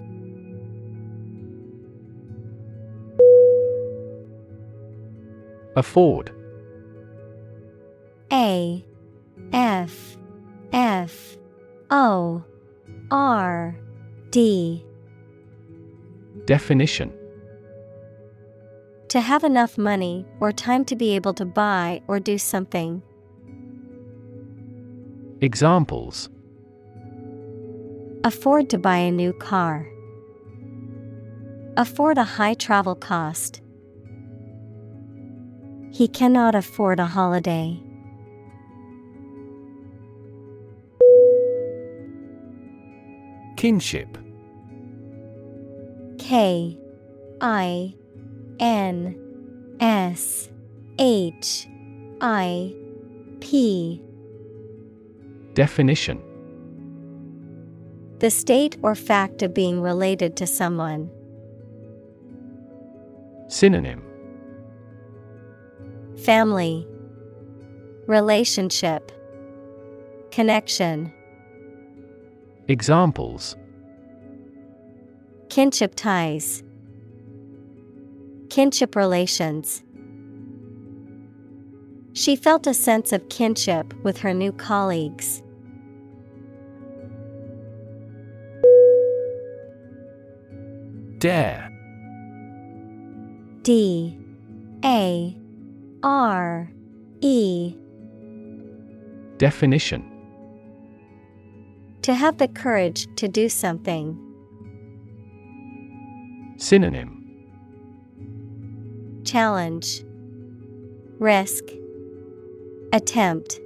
Afford. A F F O R D Definition To have enough money or time to be able to buy or do something. Examples Afford to buy a new car. Afford a high travel cost. He cannot afford a holiday. Kinship. K I N S H I P Definition. The state or fact of being related to someone. Synonym. Family. Relationship. Connection. Examples. Kinship ties. Kinship relations She felt a sense of kinship with her new colleagues. Dare. D. A. R. E. Definition. To have the courage to do something. Synonym. Challenge. Risk Attempt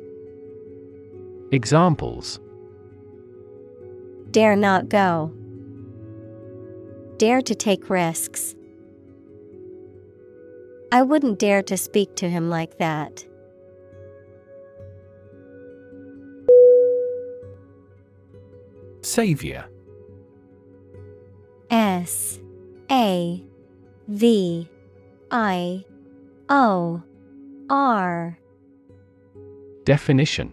Examples Dare not go. Dare to take risks. I wouldn't dare to speak to him like that. Savior. S A V I O R Definition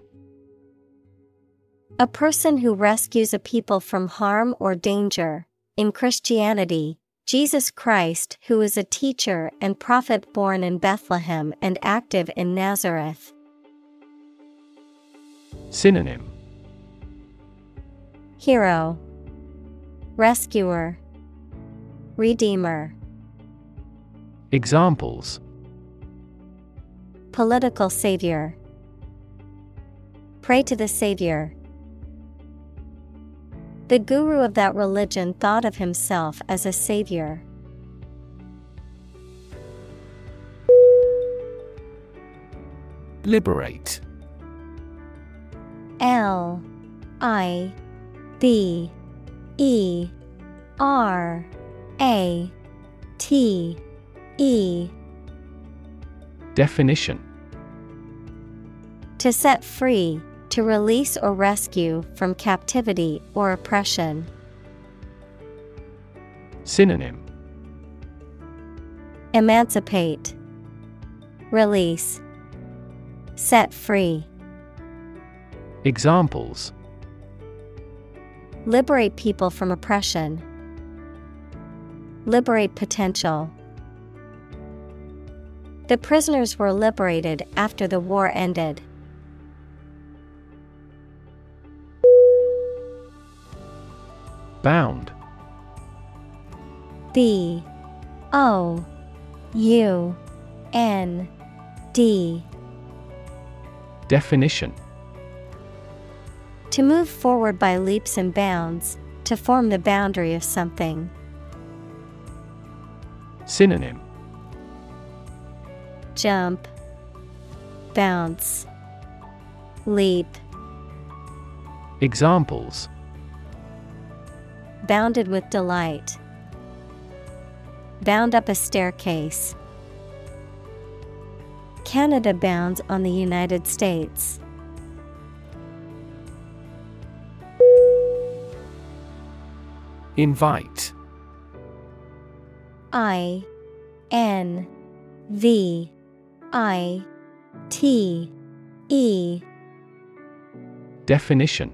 A person who rescues a people from harm or danger. In Christianity, Jesus Christ, who is a teacher and prophet born in Bethlehem and active in Nazareth. Synonym Hero, Rescuer, Redeemer, Examples Political Savior. Pray to the Savior. The guru of that religion thought of himself as a savior. Liberate. L I B E R A T E Definition To set free, to release or rescue from captivity or oppression. Synonym Emancipate, Release, Set free. Examples Liberate people from oppression. Liberate potential. The prisoners were liberated after the war ended. Bound. B O. U. N. D. Definition. To move forward by leaps and bounds, to form the boundary of something. Synonym. Jump, Bounce, Leap. Examples Bounded with delight. Bound up a staircase. Canada bounds on the United States. Invite I N V I T E Definition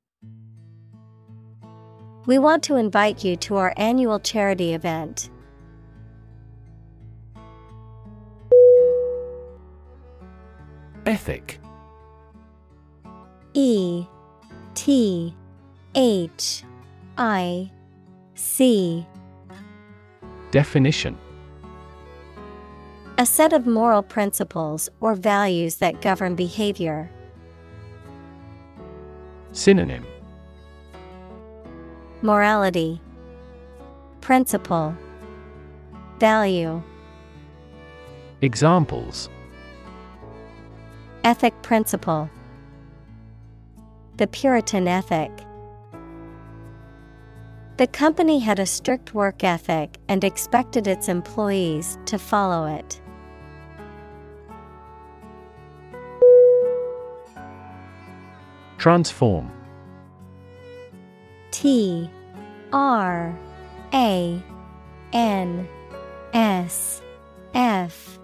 We want to invite you to our annual charity event. Ethic E T H I C Definition A set of moral principles or values that govern behavior. Synonym Morality, Principle, Value, Examples. Ethic Principle, The Puritan Ethic. The company had a strict work ethic and expected its employees to follow it. Transform T R A N S F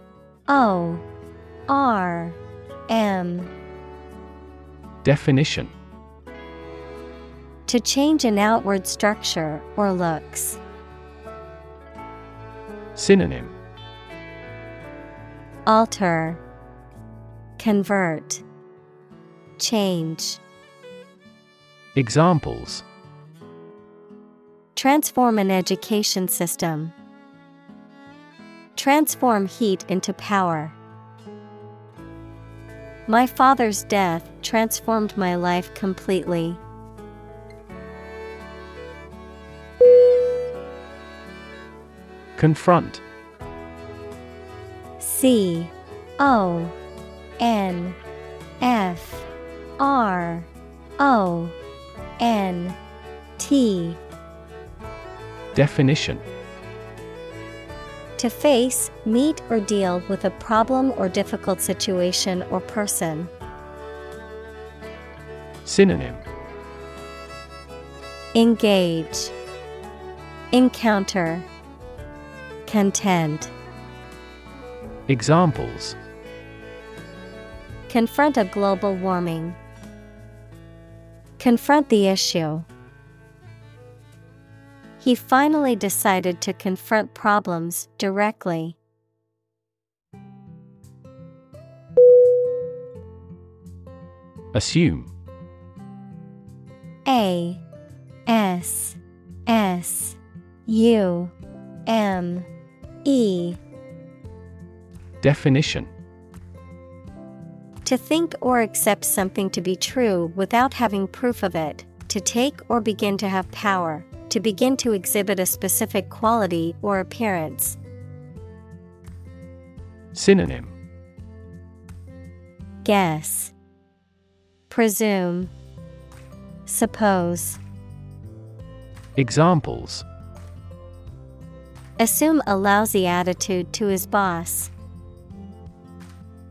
O R M. Definition. To change an outward structure or looks. Synonym. Alter, Convert, Change. Examples Transform an education system. Transform heat into power. My father's death transformed my life completely. Confront C O N F R O N T Definition To face, meet, or deal with a problem or difficult situation or person. Synonym Engage, Encounter, Contend. Examples Confront a global warming. Confront the issue. He finally decided to confront problems directly. Assume. A S S U M E. Definition. To think or accept something to be true without having proof of it, to take or begin to have power, to begin to exhibit a specific quality or appearance. Synonym Guess, Presume, Suppose. Examples Assume a lousy attitude to his boss.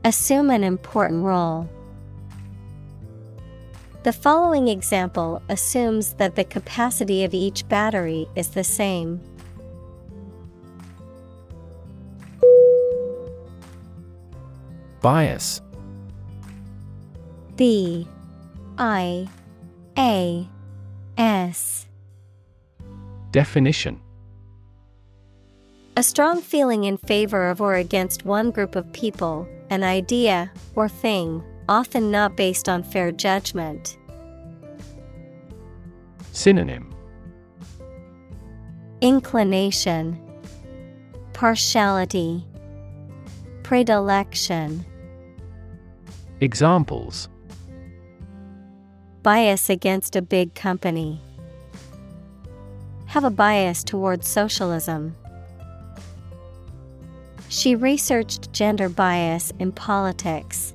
Assume an important role. The following example assumes that the capacity of each battery is the same. Bias. B I A S. Definition. A strong feeling in favor of or against one group of people, an idea, or thing, often not based on fair judgment. Synonym Inclination, Partiality, Predilection. Examples Bias against a big company. Have a bias towards socialism. She researched gender bias in politics.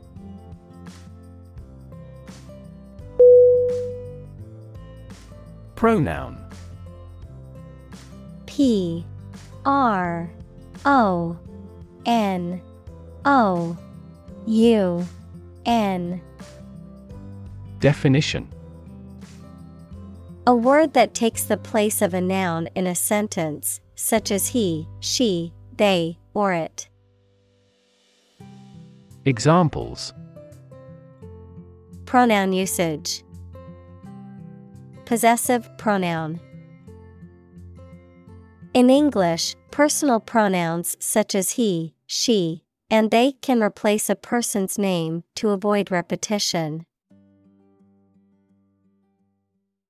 Pronoun. P R O N O U N. Definition. A word that takes the place of a noun in a sentence, such as he, she, they, or it. Examples. Pronoun usage Possessive pronoun. In English, personal pronouns such as he, she, and they can replace a person's name to avoid repetition.